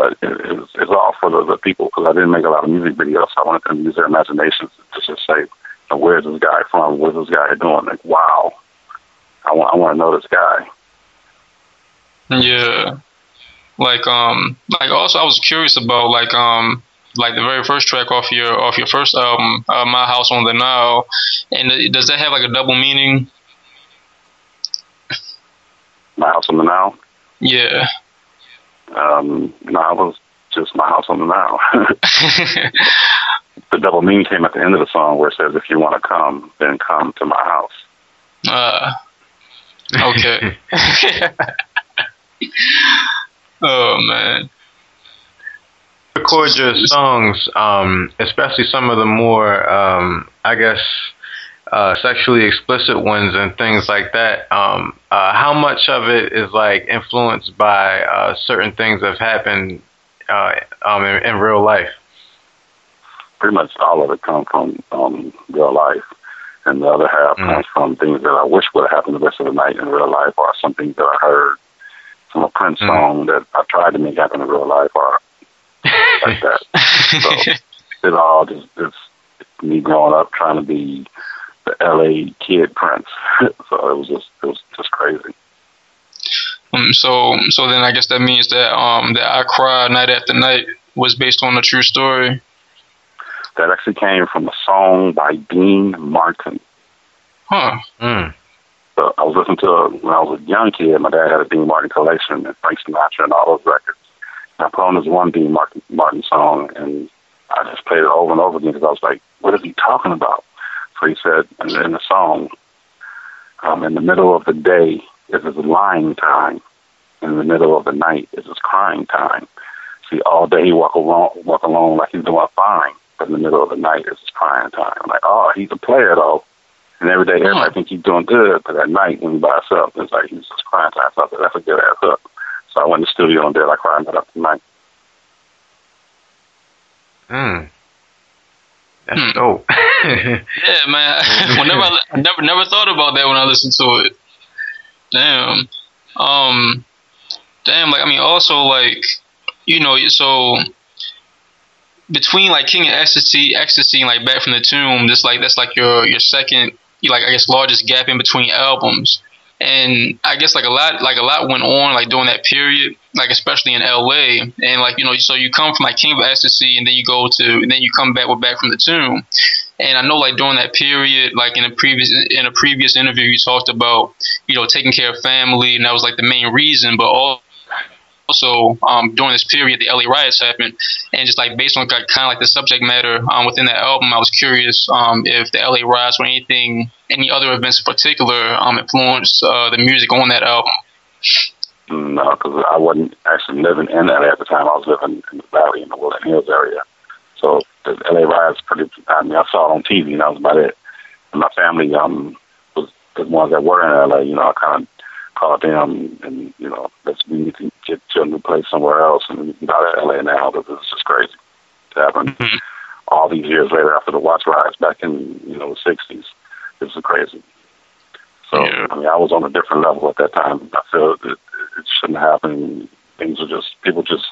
But it, it's, it's all for the, the people because I didn't make a lot of music videos. So I wanted them to use their imaginations to just say, "Where's this guy from? What's this guy doing?" Like, wow, I want I want to know this guy. Yeah, like um, like also I was curious about like um, like the very first track off your off your first album, uh, "My House on the Nile," and does that have like a double meaning? My house on the Nile. Yeah. Um, no, I was just my house on the Nile. the double meaning came at the end of the song where it says, "If you want to come, then come to my house." Uh, okay. oh man. Record your songs, um, especially some of the more, um, I guess, uh, sexually explicit ones and things like that. Um, uh, how much of it is like influenced by uh, certain things that have happened uh, um, in, in, real life? Pretty much all of it comes from um, real life, and the other half mm-hmm. comes from things that I wish would have happened the rest of the night in real life, or something that I heard from a Prince mm-hmm. song that I tried to make happen in real life, or like that. so it all just it's me growing up trying to be the LA kid Prince. so it was just it was just crazy. Um, so so then I guess that means that um that I cry night after night was based on a true story. That actually came from a song by Dean Martin. Huh. Mm. So I was listening to a, when I was a young kid. My dad had a Dean Martin collection and Frank Sinatra and all those records. And I put on this one Dean Martin, Martin song, and I just played it over and over again because I was like, "What is he talking about?" He said in, the song, um, in the middle of the day is his lying time. In the middle of the night is his crying time. See, all day he walk along, walk along like he's doing fine, but in the middle of the night is his crying time. I'm like, oh, he's a player though. And every day, everybody mm-hmm. think he's doing good, but at night when he by himself, it's like he's just crying time. So that's a good ass hook. So I went to the studio and did I cried that up tonight. Hmm. That's dope. yeah, man. Whenever I, I never never thought about that when I listened to it. Damn. Um. Damn. Like I mean, also like, you know, so between like King of Ecstasy, Ecstasy, and like Back from the Tomb, this like that's like your your second, like I guess largest gap in between albums and I guess like a lot like a lot went on like during that period, like especially in LA, and like you know, so you come from like King of Ecstasy, and then you go to, and then you come back with Back from the Tomb, and I know like during that period, like in a previous in a previous interview, you talked about you know taking care of family, and that was like the main reason, but also um, during this period the LA riots happened, and just like based on kind of like the subject matter um, within that album, I was curious um, if the LA riots or anything, any other events in particular, um, influenced uh, the music on that album. No, because I wasn't actually living in LA at the time. I was living in the Valley in the Woodland Hills area. So the LA riots, pretty. I mean, I saw it on TV, and that was about it. And my family um was the ones that were in LA. You know, I kind of called them and, you know, let's, we need to get to a new place somewhere else and we can get out of LA now because it's just crazy to happen. Mm-hmm. all these years later after the Watts riots back in you know the '60s. This is crazy. So yeah. I mean, I was on a different level at that time. I feel it, it shouldn't happen. Things were just people just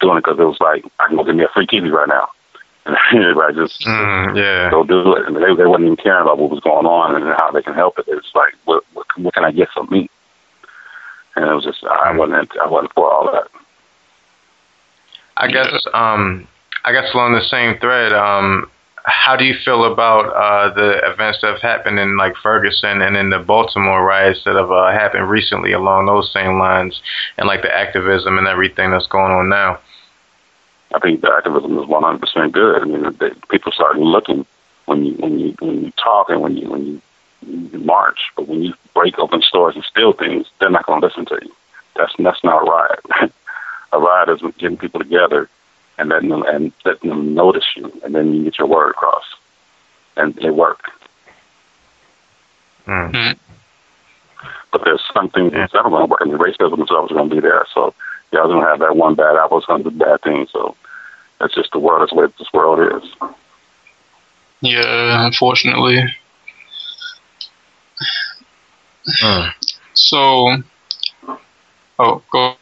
doing it because it was like I can go get me a free TV right now. And everybody just mm, yeah. go do it. And they they wasn't even caring about what was going on and how they can help it. It's like what what, what can I get from me? And it was just I mm. wasn't I wasn't for all that. I guess um I guess along the same thread, um, how do you feel about uh, the events that have happened in like Ferguson and in the Baltimore riots that have uh, happened recently along those same lines, and like the activism and everything that's going on now? I think the activism is one hundred percent good. I mean, they, people start looking when you when you when you talk and when you when you, you march, but when you break open stores and steal things, they're not going to listen to you. That's that's not a riot. a riot is getting people together and letting them and letting them notice you, and then you get your word across, and it worked. Mm. But there's something that's never going to work. I mean, racism is always going to be there. So you always going to have that one bad apple is going to do bad things. So that's just the world. That's the way this world is. Yeah, unfortunately. Mm. So, oh, go,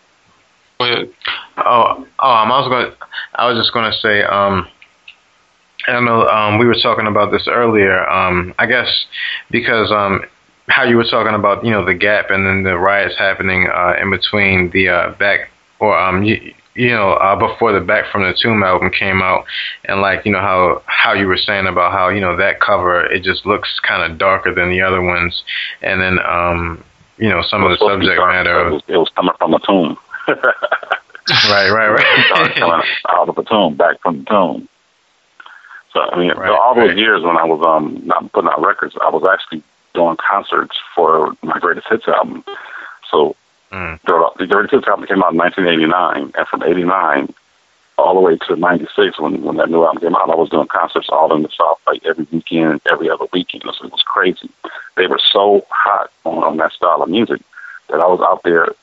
go ahead. Oh, oh, um, I was going. I was just going to say. Um, I don't know. Um, we were talking about this earlier. Um, I guess because um, how you were talking about, you know, the gap and then the riots happening uh, in between the uh, back or um, you, you know, uh, before the Back from the Tomb album came out, and like you know how how you were saying about how you know that cover it just looks kind of darker than the other ones, and then um, you know some of the subject matter. It was, it was coming from a tomb. Right, right, right. coming out of the tomb, back from the tomb. So I mean, right, all those right. years when I was um not putting out records, I was actually doing concerts for my greatest hits album. So mm. the, the greatest hits album came out in 1989, and from '89 all the way to '96 when when that new album came out, I was doing concerts all in the South, like every weekend, every other weekend. So it was crazy. They were so hot on, on that style of music that I was out there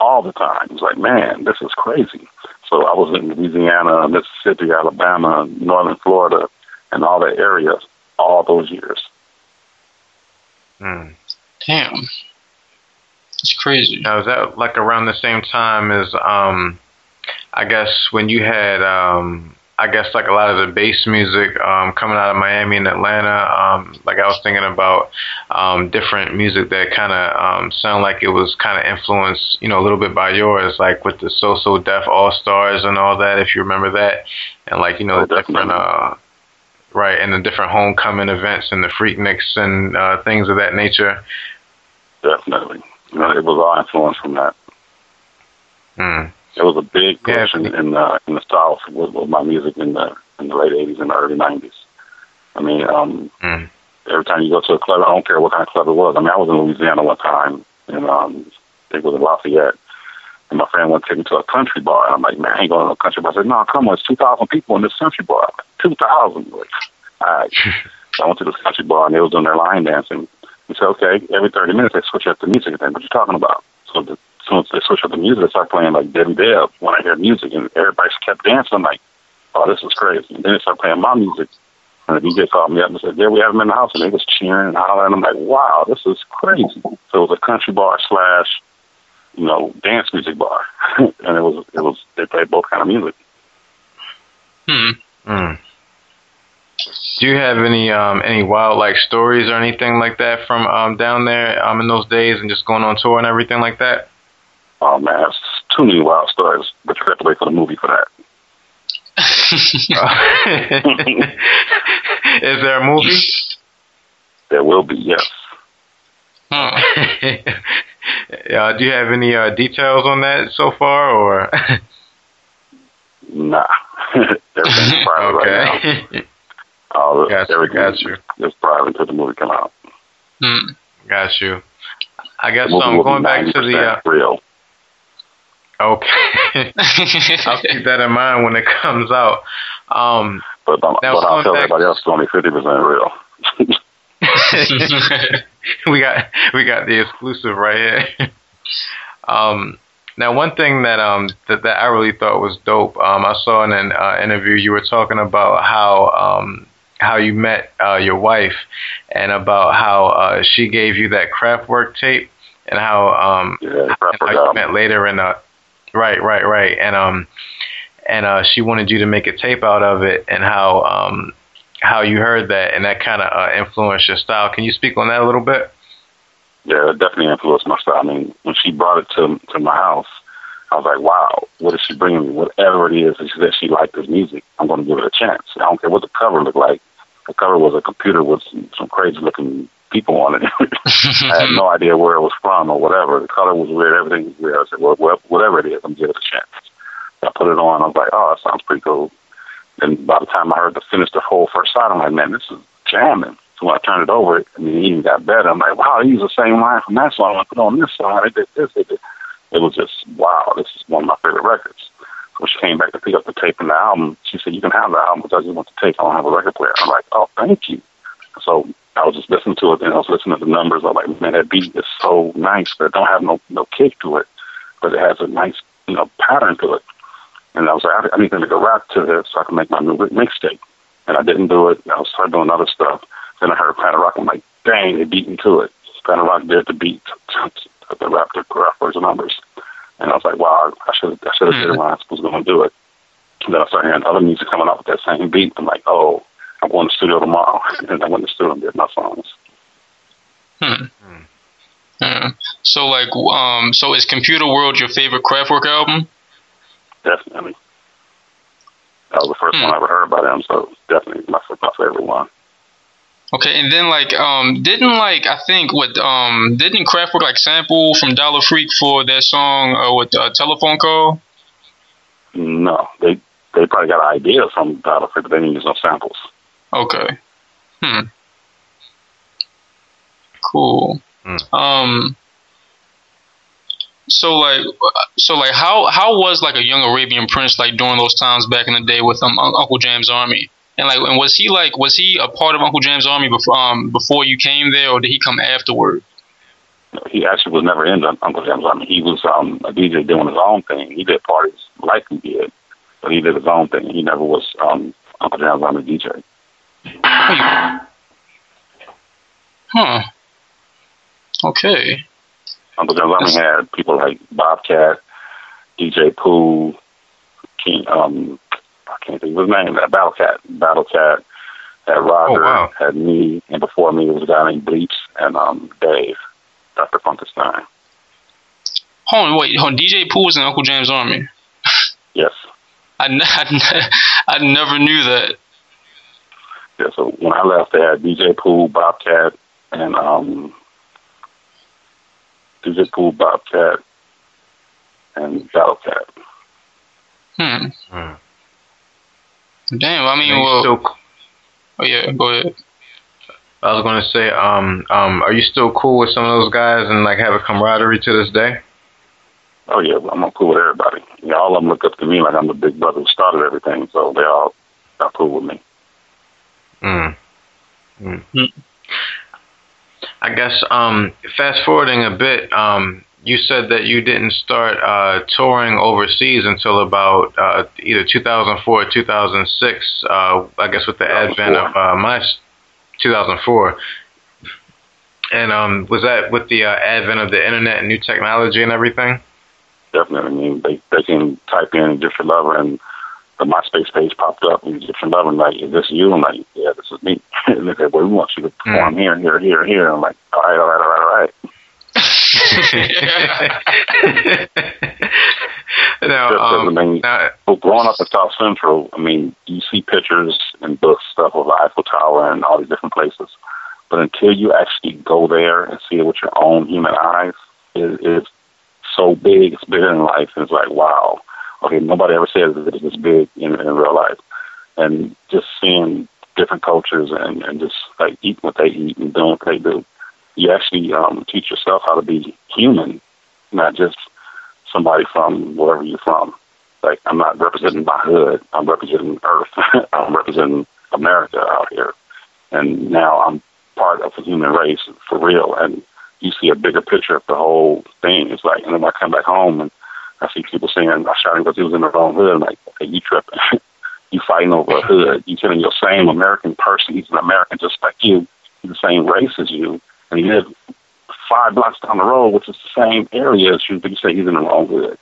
all the time. It was like, man, this is crazy. So I was in Louisiana, Mississippi, Alabama, Northern Florida, and all that areas all those years. Mm. Damn. It's crazy. Now, is that like around the same time as, um, I guess, when you had um, I guess like a lot of the bass music um, coming out of Miami and Atlanta. Um, like I was thinking about um, different music that kind of um, sound like it was kind of influenced, you know, a little bit by yours, like with the So So Def All Stars and all that, if you remember that, and like you know oh, the different. Uh, right, and the different homecoming events and the Freakniks and uh, things of that nature. Definitely, you know, it was all influenced from that. Hmm. It was a big push yeah. in, in the in the South with, with my music in the in the late '80s and the early '90s. I mean, um, mm. every time you go to a club, I don't care what kind of club it was. I mean, I was in Louisiana one time, and um, I think it was in Lafayette, and my friend went to take me to a country bar. And I'm like, man, I ain't going to a country bar. I said, no, come on, it's 2,000 people in this country bar. 2,000. Like, all right. so I went to this country bar, and they was doing their line dancing. He said, okay, every 30 minutes they switch up the music. And what you talking about? So the soon as they switch up the music, they start playing like Debbie Deb when I hear music, and everybody kept dancing. I'm like, oh, this is crazy. And then they start playing my music, and the DJ called me up and said, yeah, we have them in the house, and they was cheering and hollering. I'm like, wow, this is crazy. So it was a country bar slash, you know, dance music bar, and it was it was they played both kind of music. Hmm. Mm. Do you have any um, any wild like stories or anything like that from um, down there um, in those days and just going on tour and everything like that? Oh man, it's too many wild stories, but you have to wait for the movie for that. Is there a movie? There will be, yes. Uh, do you have any uh, details on that so far, or? nah, everything's private okay. right now. Uh, got you, got you. It's private until the movie come out. Hmm. Got you. I guess I'm um, going back to the uh, real. Okay. I'll keep that in mind when it comes out. Um, but, um, but I'll tell everybody else it's only 50% real. we got we got the exclusive right here. um, now one thing that um that, that I really thought was dope. Um, I saw in an uh, interview you were talking about how um how you met uh, your wife and about how uh, she gave you that Kraftwerk tape and how um Yeah, and how you met later in uh right right right and um and uh she wanted you to make a tape out of it and how um how you heard that and that kind of uh, influenced your style. Can you speak on that a little bit? Yeah, it definitely influenced my style. I mean, when she brought it to to my house, I was like, wow, what is she bringing me? Whatever it is that she, liked this music, I'm going to give it a chance. I don't care what the cover looked like. The cover was a computer with some, some crazy looking people on it. I had no idea where it was from or whatever. The color was weird. Everything was weird. I said, well, whatever it is, I'm give it a chance. I put it on. I was like, oh, that sounds pretty cool. And by the time I heard the finish the whole first side, I'm like, man, this is jamming. So when I turned it over, I mean, it even got better. I'm like, wow, they used the same line from that song. I put on this song. They did this. They did. It was just wow. This is one of my favorite records. So she came back to pick up the tape and the album. She said, "You can have the album, I just want the tape. I don't have a record player." I'm like, "Oh, thank you." So I was just listening to it, and I was listening to the numbers. I'm like, "Man, that beat is so nice, but it don't have no no kick to it, but it has a nice you know pattern to it." And I was like, "I need to make a rap to this so I can make my new mixtape." And I didn't do it. And I was started doing other stuff. Then I heard Planet Rock. And I'm like, "Dang, they beat me to it." Planet Rock did the beat the rap the Kraftwerk's numbers. And I was like, wow, I should I should have mm-hmm. did it when I was going to do it. And then I started hearing other music coming up with that same beat. I'm like, oh, I'm going to the studio tomorrow. and I went to the studio and did my songs. Hmm. Hmm. So like, um, so is Computer World your favorite Kraftwerk album? Definitely. That was the first hmm. one I ever heard by them, so definitely my, my favorite one. Okay, and then like um didn't like I think what um didn't Kraftwerk like sample from Dial-A-Freak for their song uh, with uh, telephone call? No, they they probably got ideas from Dial-A-Freak, but they didn't use no samples. Okay. Hmm. Cool. Hmm. Um. So like, so like, how how was like a young Arabian prince like during those times back in the day with um Uncle Jam's army? And like, and was he like, was he a part of Uncle Jam's army before, um, before you came there, or did he come afterward? He actually was never in Uncle Jam's army. He was um, a DJ doing his own thing. He did parties like he did, but he did his own thing. He never was um, Uncle Jam's army DJ. Huh. Okay. Uncle Jam's army had people like Bobcat, DJ Pooh, King, um, I can't think of his name. That Battle Cat, Battle Cat, had Roger, oh, wow. had me, and before me was a guy named Bleach and um Dave, Dr. Funkenstein. Hold on, wait, hold on. DJ Pooh was in Uncle Jam's Army. Yes. I, I, I never knew that. Yeah, so when I left, they had DJ Pooh, Bobcat, and um, DJ Pooh, Bobcat, and Battle Cat. Hmm. hmm. Damn, I mean, well, still, oh yeah, go ahead. I was gonna say, um, um, are you still cool with some of those guys and like have a camaraderie to this day? Oh yeah, I'm cool with everybody. Yeah, all of them look up to me like I'm the big brother who started everything, so they all are cool with me. Mm. Mm. I guess um, fast forwarding a bit, um, you said that you didn't start uh, touring overseas until about uh, either 2004 or 2006. Uh, I guess with the advent of uh, my 2004. And um, was that with the uh, advent of the internet and new technology and everything? Definitely. I mean, they they can type in Egyptian Lover and the MySpace page popped up. And Egyptian Lover, and like, is this you? I'm like, yeah, this is me. and they said, well, we want you to perform mm. here, here, here, here. I'm like, all right, all right, all right, all right. now, um, I mean, now, growing up in South Central, I mean, you see pictures and books stuff of the Eiffel Tower and all these different places, but until you actually go there and see it with your own human eyes, it, it's so big. It's bigger than life. It's like, wow. Okay, nobody ever says that it's this big in, in real life, and just seeing different cultures and and just like eating what they eat and doing what they do you actually um, teach yourself how to be human, not just somebody from wherever you're from. Like I'm not representing my hood. I'm representing Earth. I'm representing America out here, and now I'm part of the human race for real. And you see a bigger picture of the whole thing. It's like, and then I come back home and I see people saying him because he was in the wrong hood. I'm like, okay, you tripping. you fighting over a hood. You killing your same American person. He's an American just like you. He's the same race as you. And he lives five blocks down the road, which is the same area as you, but you say he's in the wrong hood.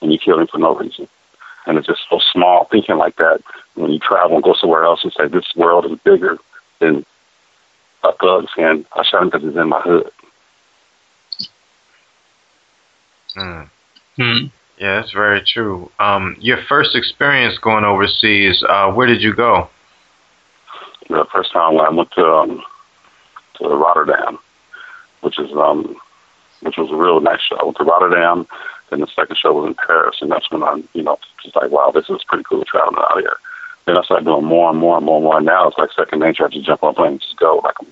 And you kill him for no reason. And it's just so small thinking like that. When you travel and go somewhere else and say, this world is bigger than a thug saying, I shot him because he's in my hood. Mm. Hmm. Yeah, that's very true. Um, your first experience going overseas, uh, where did you go? The first time I went to um, to Rotterdam, which is um, which was a real nice show. I went to Rotterdam, then the second show was in Paris, and that's when I, you know, just like, wow, this is pretty cool traveling out here. Then I started doing more and more and more and more. Now it's like second nature. I just jump on a plane and just go, like I'm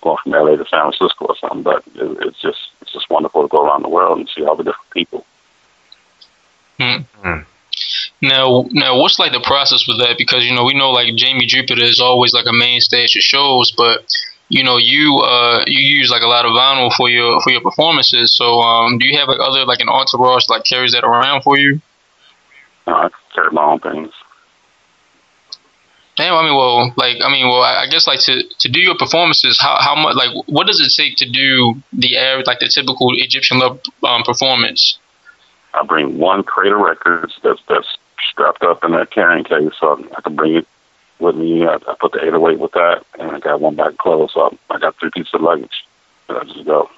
going from LA to San Francisco or something. But it, it's just it's just wonderful to go around the world and see all the different people. Hmm. hmm. Now, now, what's like the process with that? Because you know, we know like Jamie Jupitor is always like a mainstay at your shows, but you know, you uh, you use like a lot of vinyl for your for your performances. So, um, do you have like other like an entourage like carries that around for you? No, I carry my own things. Damn, I mean, well, like, I mean, well, I guess like to, to do your performances, how, how much, like, what does it take to do the air, like the typical Egyptian love um, performance? I bring one crate of records that's that's strapped up in that carrying case, so I can bring it with me. I, I put the 808 with that, and I got one bag of clothes, so I got three pieces of luggage, and I just go.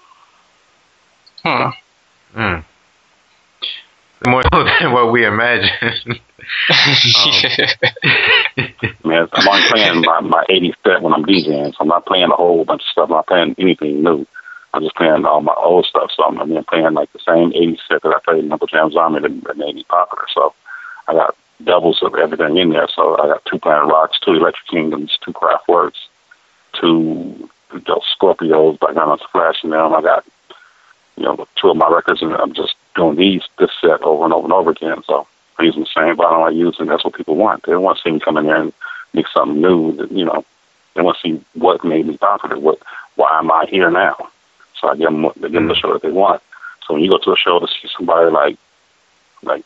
Huh. Hmm more than what we imagined. um, man, I'm only playing my, my 80s set when I'm DJing, so I'm not playing a whole bunch of stuff. I'm not playing anything new. I'm just playing all my old stuff. So I'm, I'm playing like the same 80s set that I played in Uncle Jam's Army that, that made me popular. So I got doubles of everything in there. So I got two Planet Rocks, two Electric Kingdoms, two Kraftwerks, two those Scorpios by Guns Flash and them. I got, you know, two of my records, and I'm just doing these this set over and over and over again. So I'm using the same vinyl I use, and that's what people want. They don't want to see me come in there and make something new. That, you know, they want to see what made me popular. What, why am I here now? So I give them, they give them the show that they want. So when you go to a show to see somebody like, like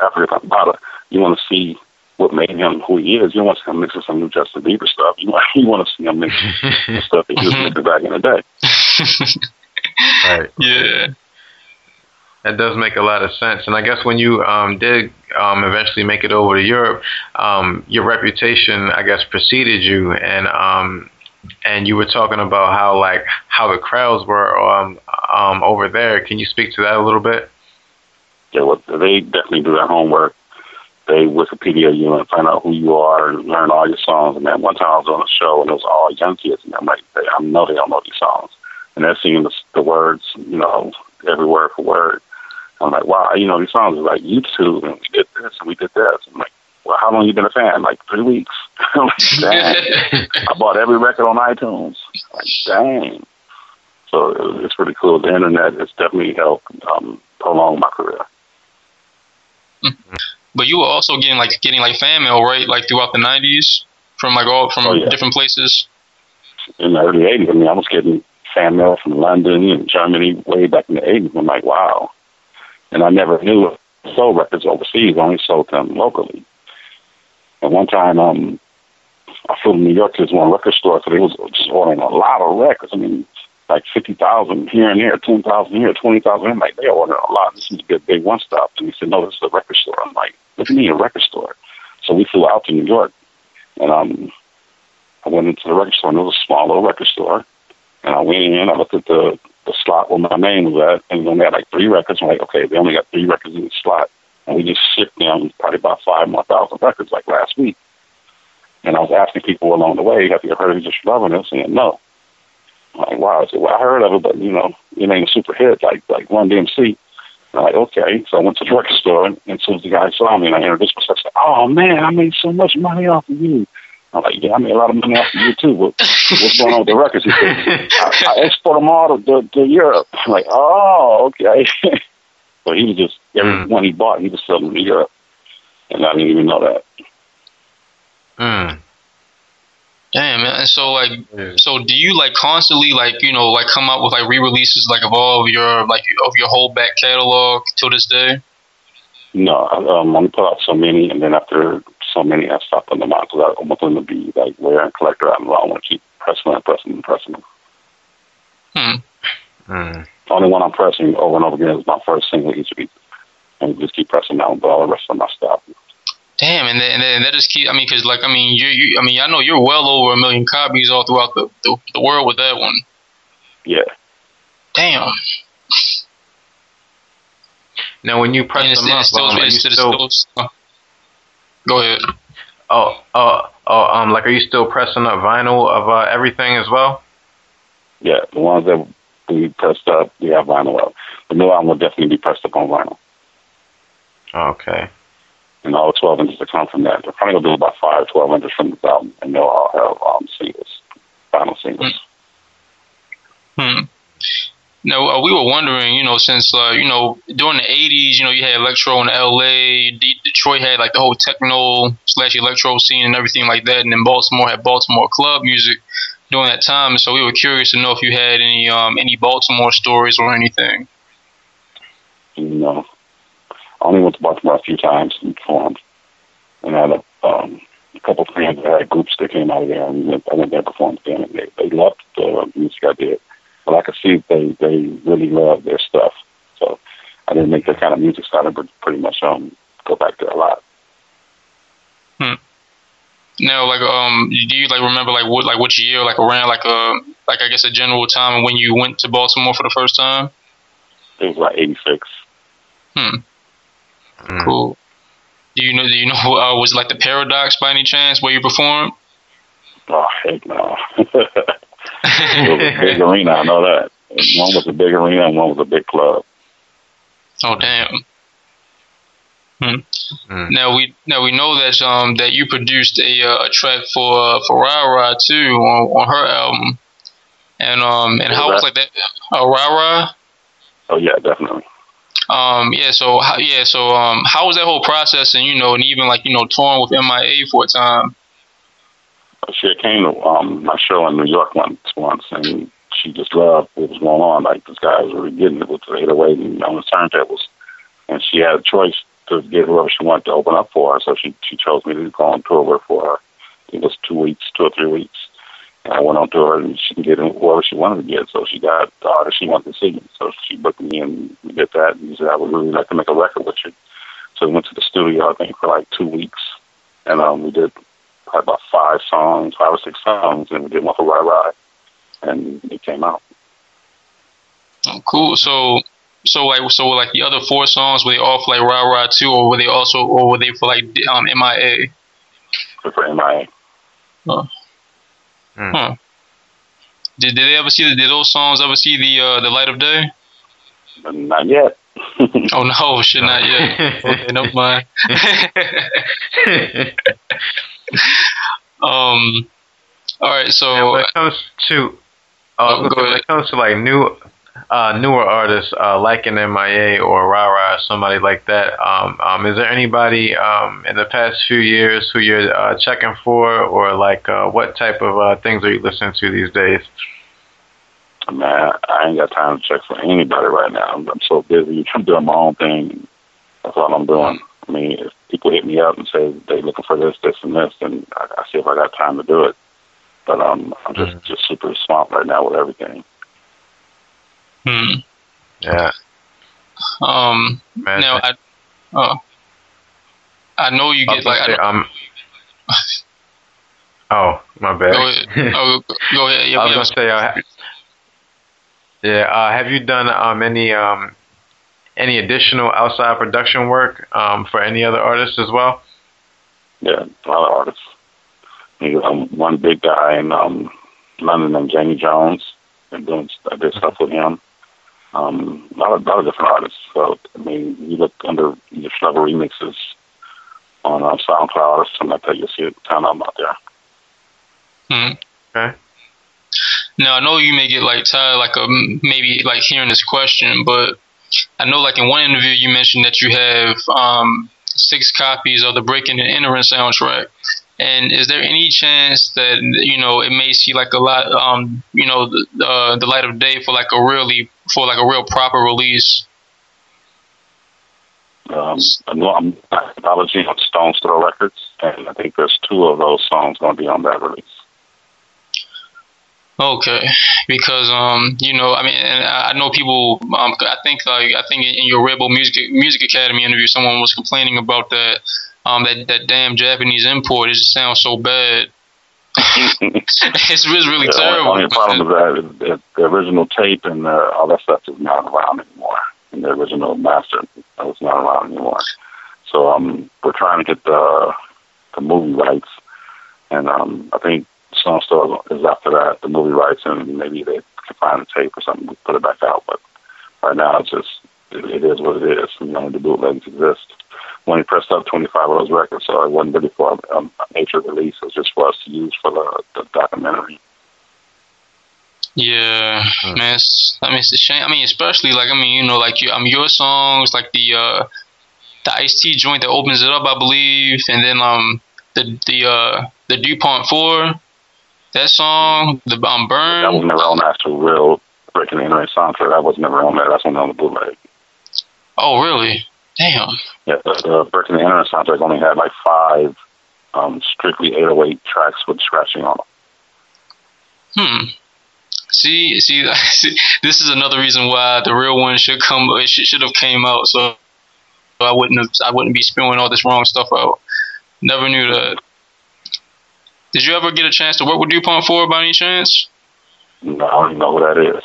Afrika Bambaataa, you want to see what made him who he is. You don't want to see him mixing some new Justin Bieber stuff. You want, you want to see him mix the stuff that he was mixing back in the day. right. Yeah. That does make a lot of sense. And I guess when you um, did um, eventually make it over to Europe, um, your reputation, I guess, preceded you, and um, and you were talking about how like how the crowds were um, um, over there. Can you speak to that a little bit? Yeah, well, they definitely do their homework. They Wikipedia you and find out who you are and learn all your songs. And then one time I was on a show and it was all young kids, and I'm like, I know they don't know these songs, and they're singing the, the words, you know, every word for word. I'm like, wow, you know, these songs are like YouTube, and we did this and we did that. I'm like, well, how long you been a fan? Like three weeks. Like, dang. I bought every record on iTunes. Like, dang. So it's pretty cool. The internet has definitely helped um, prolong my career. Mm-hmm. But you were also getting like getting like fan mail, right? Like throughout the '90s from like all from oh, yeah. different places. In the early '80s, I mean, I was getting fan mail from London and Germany way back in the '80s. I'm like, wow, and I never knew sold records overseas. I only sold them locally. At one time, um, I flew to New York to this one record store, so they was just ordering a lot of records. I mean, like fifty thousand here and there, ten thousand here, twenty thousand. I'm like, they ordering a lot. This is a good big one stop. And he said, no, this is a record store. I'm like, what do you mean a record store? So we flew out to New York, and um, I went into the record store, and it was a small little record store. And I went in, I looked at the the slot where my name was at, and we only had like three records. I'm like, okay, they only got three records in the slot, and we just shipped them probably about five more thousand records like last week. And I was asking people along the way, have you heard of Just Loving Us? And no. I'm like, wow. I said, well, I heard of it, but you know, it ain't a super hit like like Run DMC. I'm like, okay. So I went to the record store, and as soon as the guy saw me and I introduced myself, I said, oh man, I made so much money off of you. I'm like, yeah, I made a lot of money off of you too. What, what's going on with the records? He said, I, I export them all to, to, to Europe. I'm like, oh, okay. so he was just every mm. one he bought, he was selling to Europe, and I didn't even know that. Hmm. Damn, man. And so like, so do you like constantly like you know like come out with like re-releases like of all of your like of your whole back catalog till this day? No, I um, only put out so many, and then after so many, I stopped putting them out because I want going to be like rare and collector. I don't want to keep pressing and pressing and pressing them. Hmm. Mm. The only one I'm pressing over and over again is my first single each week, and just keep pressing down. But all the rest of them I stop. Damn, and then, and then that just keep. I mean, because like I mean, you, you, I mean, I know you're well over a million copies all throughout the, the, the world with that one. Yeah. Damn. Now, when you press And it's, them up, still, um, are you it's still, still, still, Go ahead. oh, oh, oh, um, like, are you still pressing up vinyl of uh, everything as well? Yeah, the ones that we pressed up, we have vinyl of. The new album will definitely be pressed up on vinyl. Okay. And all 12 inches that come from that. They're probably going to do about five 12 inches from this album, and they'll all have um, singles, vinyl singles. Hmm. Now uh, we were wondering, you know, since uh, you know during the '80s, you know, you had electro in L.A. D- Detroit had like the whole techno slash electro scene and everything like that, and then Baltimore had Baltimore club music during that time. So we were curious to know if you had any um, any Baltimore stories or anything. Know, I only went to Baltimore a few times and performed. And I had a, um, a couple of friends that had groups that came out of there, and went, I went there and performed with them, and they, they loved the music I did. But I could see they they really loved their stuff. So I didn't make that kind of music, so I never pretty much um go back there a lot. Now, like, um, do you like remember like what like which year, like around like a like I guess a general time when you went to Baltimore for the first time? It was like '86. Hmm. Mm. Cool. Do you know? Do you know? Uh, was it like the Paradox by any chance where you performed? Oh heck no! it was a big arena. I know that. One was a big arena, and one was a big club. Oh damn. Mm. Now we now we know that um that you produced a uh, a track for uh, for Rye Rye too on, on her album, and um and how was like that? Uh, Rye Rye Oh yeah, definitely. um yeah so how, yeah so um how was that whole process and you know and even like you know touring with MIA for a time? She came to um, my show in New York once, once, and she just loved what was going on. Like this guy was really getting it with the 808 and on the turntables, and she had a choice to get whoever she wanted to open up for. So she she chose me to go on tour with for her. It was two weeks, two or three weeks, and I went on tour and she can get whoever she wanted to get. So she got the artist she wanted to see. So she booked me and we did that. And she said I would really like to make a record with you. So we went to the studio I think for like two weeks, and um, we did probably about five songs, five or six songs, and we did one for Rye Rye, and it came out. oh, cool so so like so like the other four songs were they all for like Rye Rye too or were they also or were they for like um MIA for MIA. Huh. Mm. Huh. Did, did they ever see the, did those songs ever see the uh, the light of day? Not yet. Oh no, shit, not yet. okay, never mind. um, all right, so And when it comes to, Oh, uh, go when ahead. it comes to like new, uh, newer artists uh, like an MIA or Rye Rye or somebody like that, um, um, is there anybody um, in the past few years who you're uh, checking for, or like uh, what type of uh, things are you listening to these days? Man, I ain't got time to check for anybody right now. I'm, I'm so busy. I'm doing my own thing. That's all I'm doing. I mean, if people hit me up and say they're looking for this, this, and this, then I, I see if I got time to do it. But um, I'm just just super swamped right now with everything. Hmm, Yeah, um, man. now I, uh, I know you get like. gonna I, um, oh, my bad. go ahead. Oh, go- go ahead. Yeah, I we was have- gonna say, uh, yeah. Uh, have you done um, any um, any additional outside production work um, for any other artists as well? Yeah, a lot of artists. He's um, one big guy in um, London named Jamie Jones. And doing I did stuff with him. Um, a lot of, lot of different artists. So I mean, you look under you your Flubber remixes on um, SoundCloud or something like that. You'll see a ton of them out there. hmm. Okay. Now I know you may get like tired, like um, maybe like hearing this question, but I know like in one interview you mentioned that you have um, six copies of the Breaking and Entering soundtrack. And is there any chance that you know it may see like a lot, um, you know, the uh, the light of day for like a really for like a real proper release? um, an anthology on Stones Throw Records, and I think there's two of those songs going to be on that release. Okay, because um, you know, I mean, and I know people. Um, I think like I think in your Red Bull Music Music Academy interview, someone was complaining about that. Um, that that damn Japanese import. It just sounds so bad. it's really, really yeah, terrible. Only problem is that the original tape and uh, all that stuff is not around anymore. And the original master is not around anymore. So um, we're trying to get the the movie rights, and um, I think Stones Throw is after that, the movie rights, and maybe they can find the tape or something to put it back out. But right now, it's just it, it is what it is. You know, the bootlegs exist. When he pressed up 25 of those records, so it wasn't really for um, a major release. It was just for us to use for the, the documentary. Yeah, mm. man. It's, I mean, it's a shame. I mean, especially like I mean, you know, like you, I mean, your songs, like the uh, the Ice T joint that opens it up, I believe, and then um, the the uh, the Dupont Four that song, the um, Burn. That was never on actual real Breaking and Entering soundtrack. That was never on there. That's only on the bootleg. Oh, really? Damn. Yeah, the, the and the Internet soundtrack only had like five um, strictly 808 tracks with scratching on them. Hmm. See, see, see, this is another reason why the real one should come. It should, should have came out, so I wouldn't have. I wouldn't be spewing all this wrong stuff out. Never knew that. Did you ever get a chance to work with DuPont Four by any chance? No, I don't even know who that is.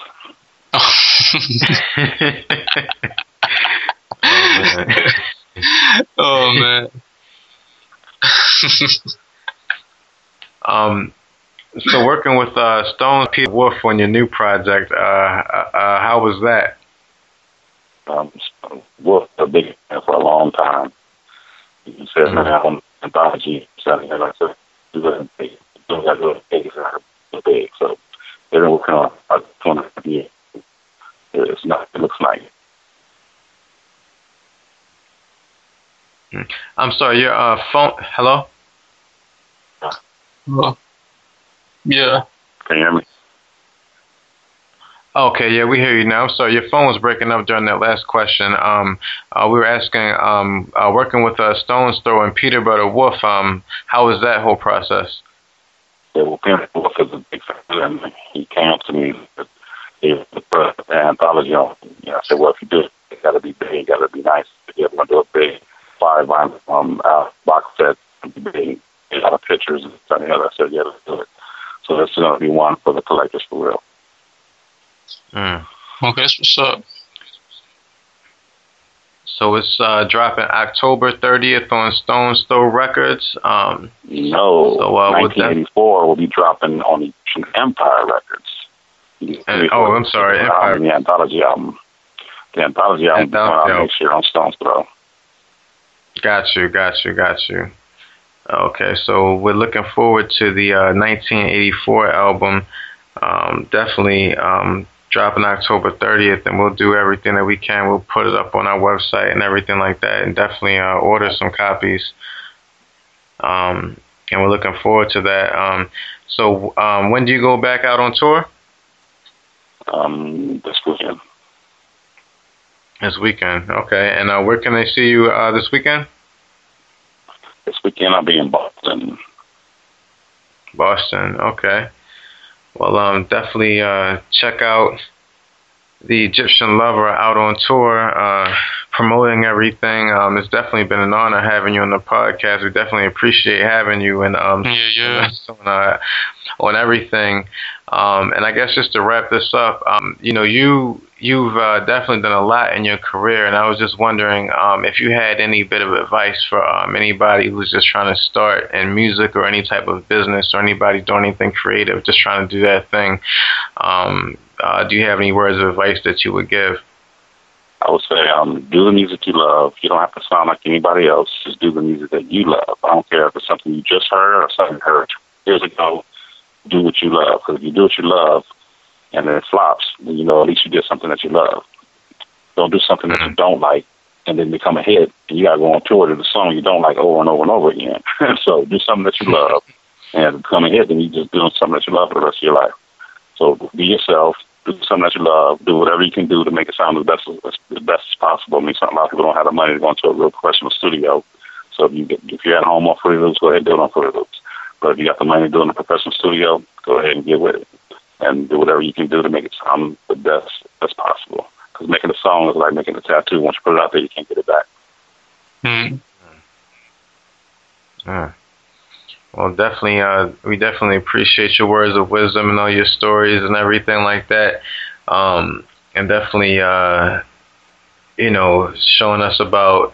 oh man. um, so working with uh, Stone Peanut Butter Wolf on your new project, uh, uh, uh how was that? Um, Wolf a big fan for a long time. He said, mm-hmm. "Man, anthology, something like that." doing big, doing that little big, so big. So they've been working on about 20 years. It's not. It looks like. Hmm. I'm sorry. Your uh, phone. Hello. Hello. Yeah. Can you hear me? Okay, yeah, we hear you now. So your phone was breaking up during that last question. Um, uh, we were asking, um, uh, working with uh, Stones Throw and Peanut Butter Wolf, um, how was that whole process? Yeah, well, Peanut Butter Wolf is a big fan, and he came up to me with the, the anthology on. You know, I said, well, if you do it, it got to be big, it got to be nice. If you to do it big five line um, uh, box set, big, a lot of pictures and stuff. I said, yeah, let's do it. So this is going to be one for the collectors for real. Mm. Okay, that's what's up. So it's uh, dropping October 30th on Stone Throw Records. Um, no, so, uh, 1984 will be dropping on Empire Records. And, oh, I'm sorry, Empire. The anthology album. The anthology album anthology out next year on Stones Throw. Got you, got you, got you. Okay, so we're looking forward to the uh, 1984 album. Um, definitely um, dropping October 30th, and we'll do everything that we can. We'll put it up on our website and everything like that, and definitely uh, order some copies. Um, and we're looking forward to that. Um, so, um, when do you go back out on tour? Um, this weekend. This weekend, okay. And uh, where can they see you uh, this weekend? This weekend I'll be in Boston. Boston, okay. Well, um, definitely uh, check out the Egyptian Lover out on tour, uh, promoting everything. Um, it's definitely been an honor having you on the podcast. We definitely appreciate having you and um, yeah, yeah. on, uh, on everything. Um, and I guess just to wrap this up, um, you know, you you've uh, definitely done a lot in your career, and I was just wondering um, if you had any bit of advice for um, anybody who's just trying to start in music or any type of business, or anybody doing anything creative, just trying to do that thing. Um, uh, do you have any words of advice that you would give? I would say, um, do the music you love. You don't have to sound like anybody else. Just do the music that you love. I don't care if it's something you just heard or something you heard years ago. Do what you love. Because if you do what you love, and then it flops, then you know at least you did something that you love. Don't do something that you mm-hmm. don't like and then become a hit and you gotta go on tour to the song you don't like over and over and over again. so do something that you love and become a hit, then you just doing something that you love for the rest of your life. So be yourself, do something that you love, do whatever you can do to make it sound as best as, as best as possible. I mean, a lot of people don't don't have the money to go into a real professional studio. So if you get, if you're at home on Fruity Loops, go ahead and do it on Fruity Loops. But if you got the money to do it in a professional studio, go ahead and get with it and do whatever you can do to make it sound the best as possible. Because making a song is like making a tattoo. Once you put it out there, you can't get it back. Hmm. Yeah. Well, definitely, uh, we definitely appreciate your words of wisdom and all your stories and everything like that. Um, and definitely, uh, you know, showing us about,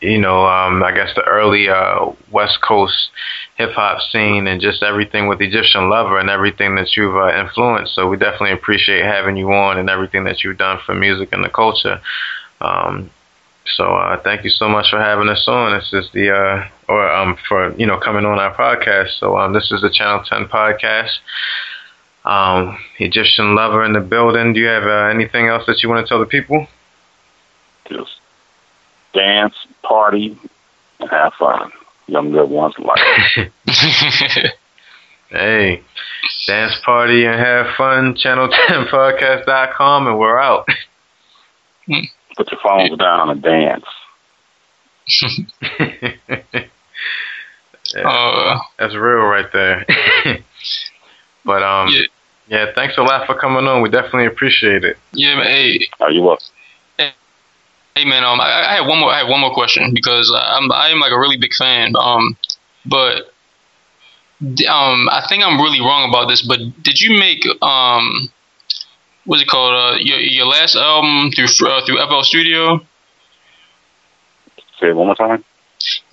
you know, um, I guess the early uh, West Coast hip hop scene and just everything with Egyptian Lover and everything that you've uh, influenced. So we definitely appreciate having you on and everything that you've done for music and the culture. Um, so uh, thank you so much for having us on. This is the uh, or um for you know coming on our podcast. So um this is the Channel Ten podcast. Um, Egyptian lover in the building. Do you have uh, anything else that you want to tell the people? Just dance, party, and have fun. Young good ones like. hey, dance party and have fun. Channel10podcast.com and we're out. Put your phones down and dance. yeah, Uh, that's real right there. but um, Yeah. yeah, thanks a lot for coming on. We definitely appreciate it. yeah, man. Hey, Are you up? Hey man, um, I, I have one more. I have one more question because I'm I'm like a really big fan. Um, but um, I think I'm really wrong about this. But did you make um, what's it called? Uh, your your last album through uh, through FL Studio? Say it one more time.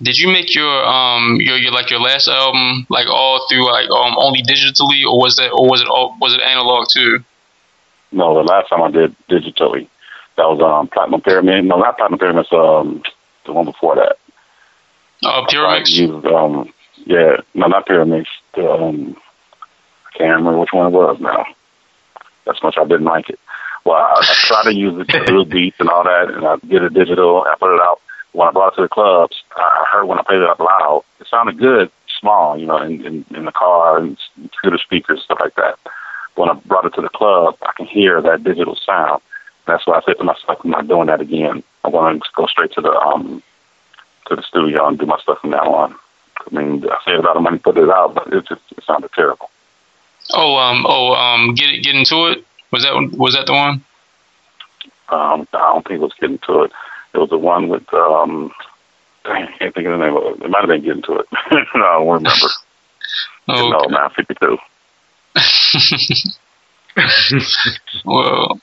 Did you make your um your, your like your last album like all through like um only digitally or was that or was it all was it analog too? No, the last time I did digitally, that was um Platinum Pyramid. No, not Platinum Pyramid. It's, um, the one before that. Uh, Pyramix. used um, yeah, no, not Pyramid. The, um, I can't remember which one it was now. That's much I didn't like it. Well, I, I tried to use it to do beats and all that, and I did it digital. I put it out. When I brought it to the clubs, I heard when I played it out loud, it sounded good, small, you know, in in, in the car and scooter speakers, stuff like that. When I brought it to the club, I can hear that digital sound. That's why I said to myself, I'm not doing that again. I want to go straight to the um to the studio and do my stuff from now on. I mean, I saved a lot of money, put it out, but it just it sounded terrible. Oh um oh um get it get into it. Was that was that the one? Um, I don't think it was getting to it. It was the one with um, I can't think of the name of it. It might have been getting to it. no, I don't remember. Oh, No, man, 52. well,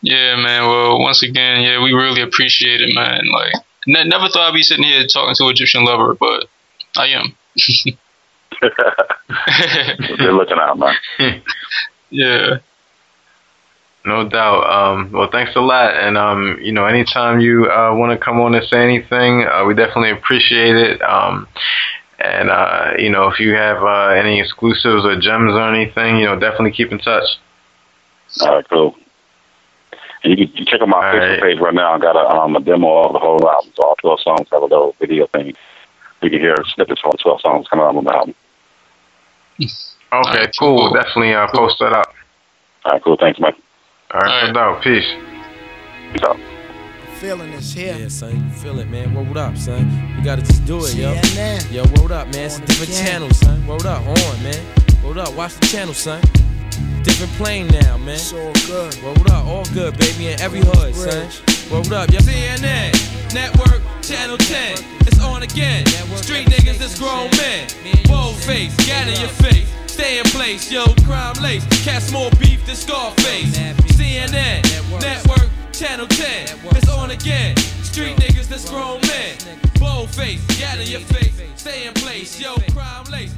yeah, man. Well, once again, yeah, we really appreciate it, man. Like, ne- never thought I'd be sitting here talking to an Egyptian lover, but I am. They're looking out, man. yeah. No doubt. Um, well, thanks a lot. And, um, you know, anytime you uh, want to come on and say anything, uh, we definitely appreciate it. Um, and, uh, you know, if you have uh, any exclusives or gems or anything, you know, definitely keep in touch. All right, cool. And you can you check out my All Facebook right. page right now. I got a, um, a demo of the whole album. So all 12 songs have a little video thing. You can hear snippets from 12 songs coming out on the album. Okay, right, cool. cool. Definitely uh, post that up. All right, cool. Thanks, man. All right, All no. Peace. Peace out. Feeling is here. Yeah, son, you feel it, man. Word up, son. You gotta just do it, yo. CNN. Yo, word up, man. It's a different again. channel, son. Word up, on, man. Word up, watch the channel, son. Different plane now, man. It's all good. Word up, all good, baby, in every hood, son. Word up, yo. CNN, Network, Channel 10. It's on again. Street niggas, that's grown men. Bold face, gat in your face. Stay in place, yo, crime lace. Cats more beef than Scarface. CNN, Network, Channel 10. It's on again. Street niggas, that's grown men. Bold face, gat in your face. Stay in place, yo, crime lace.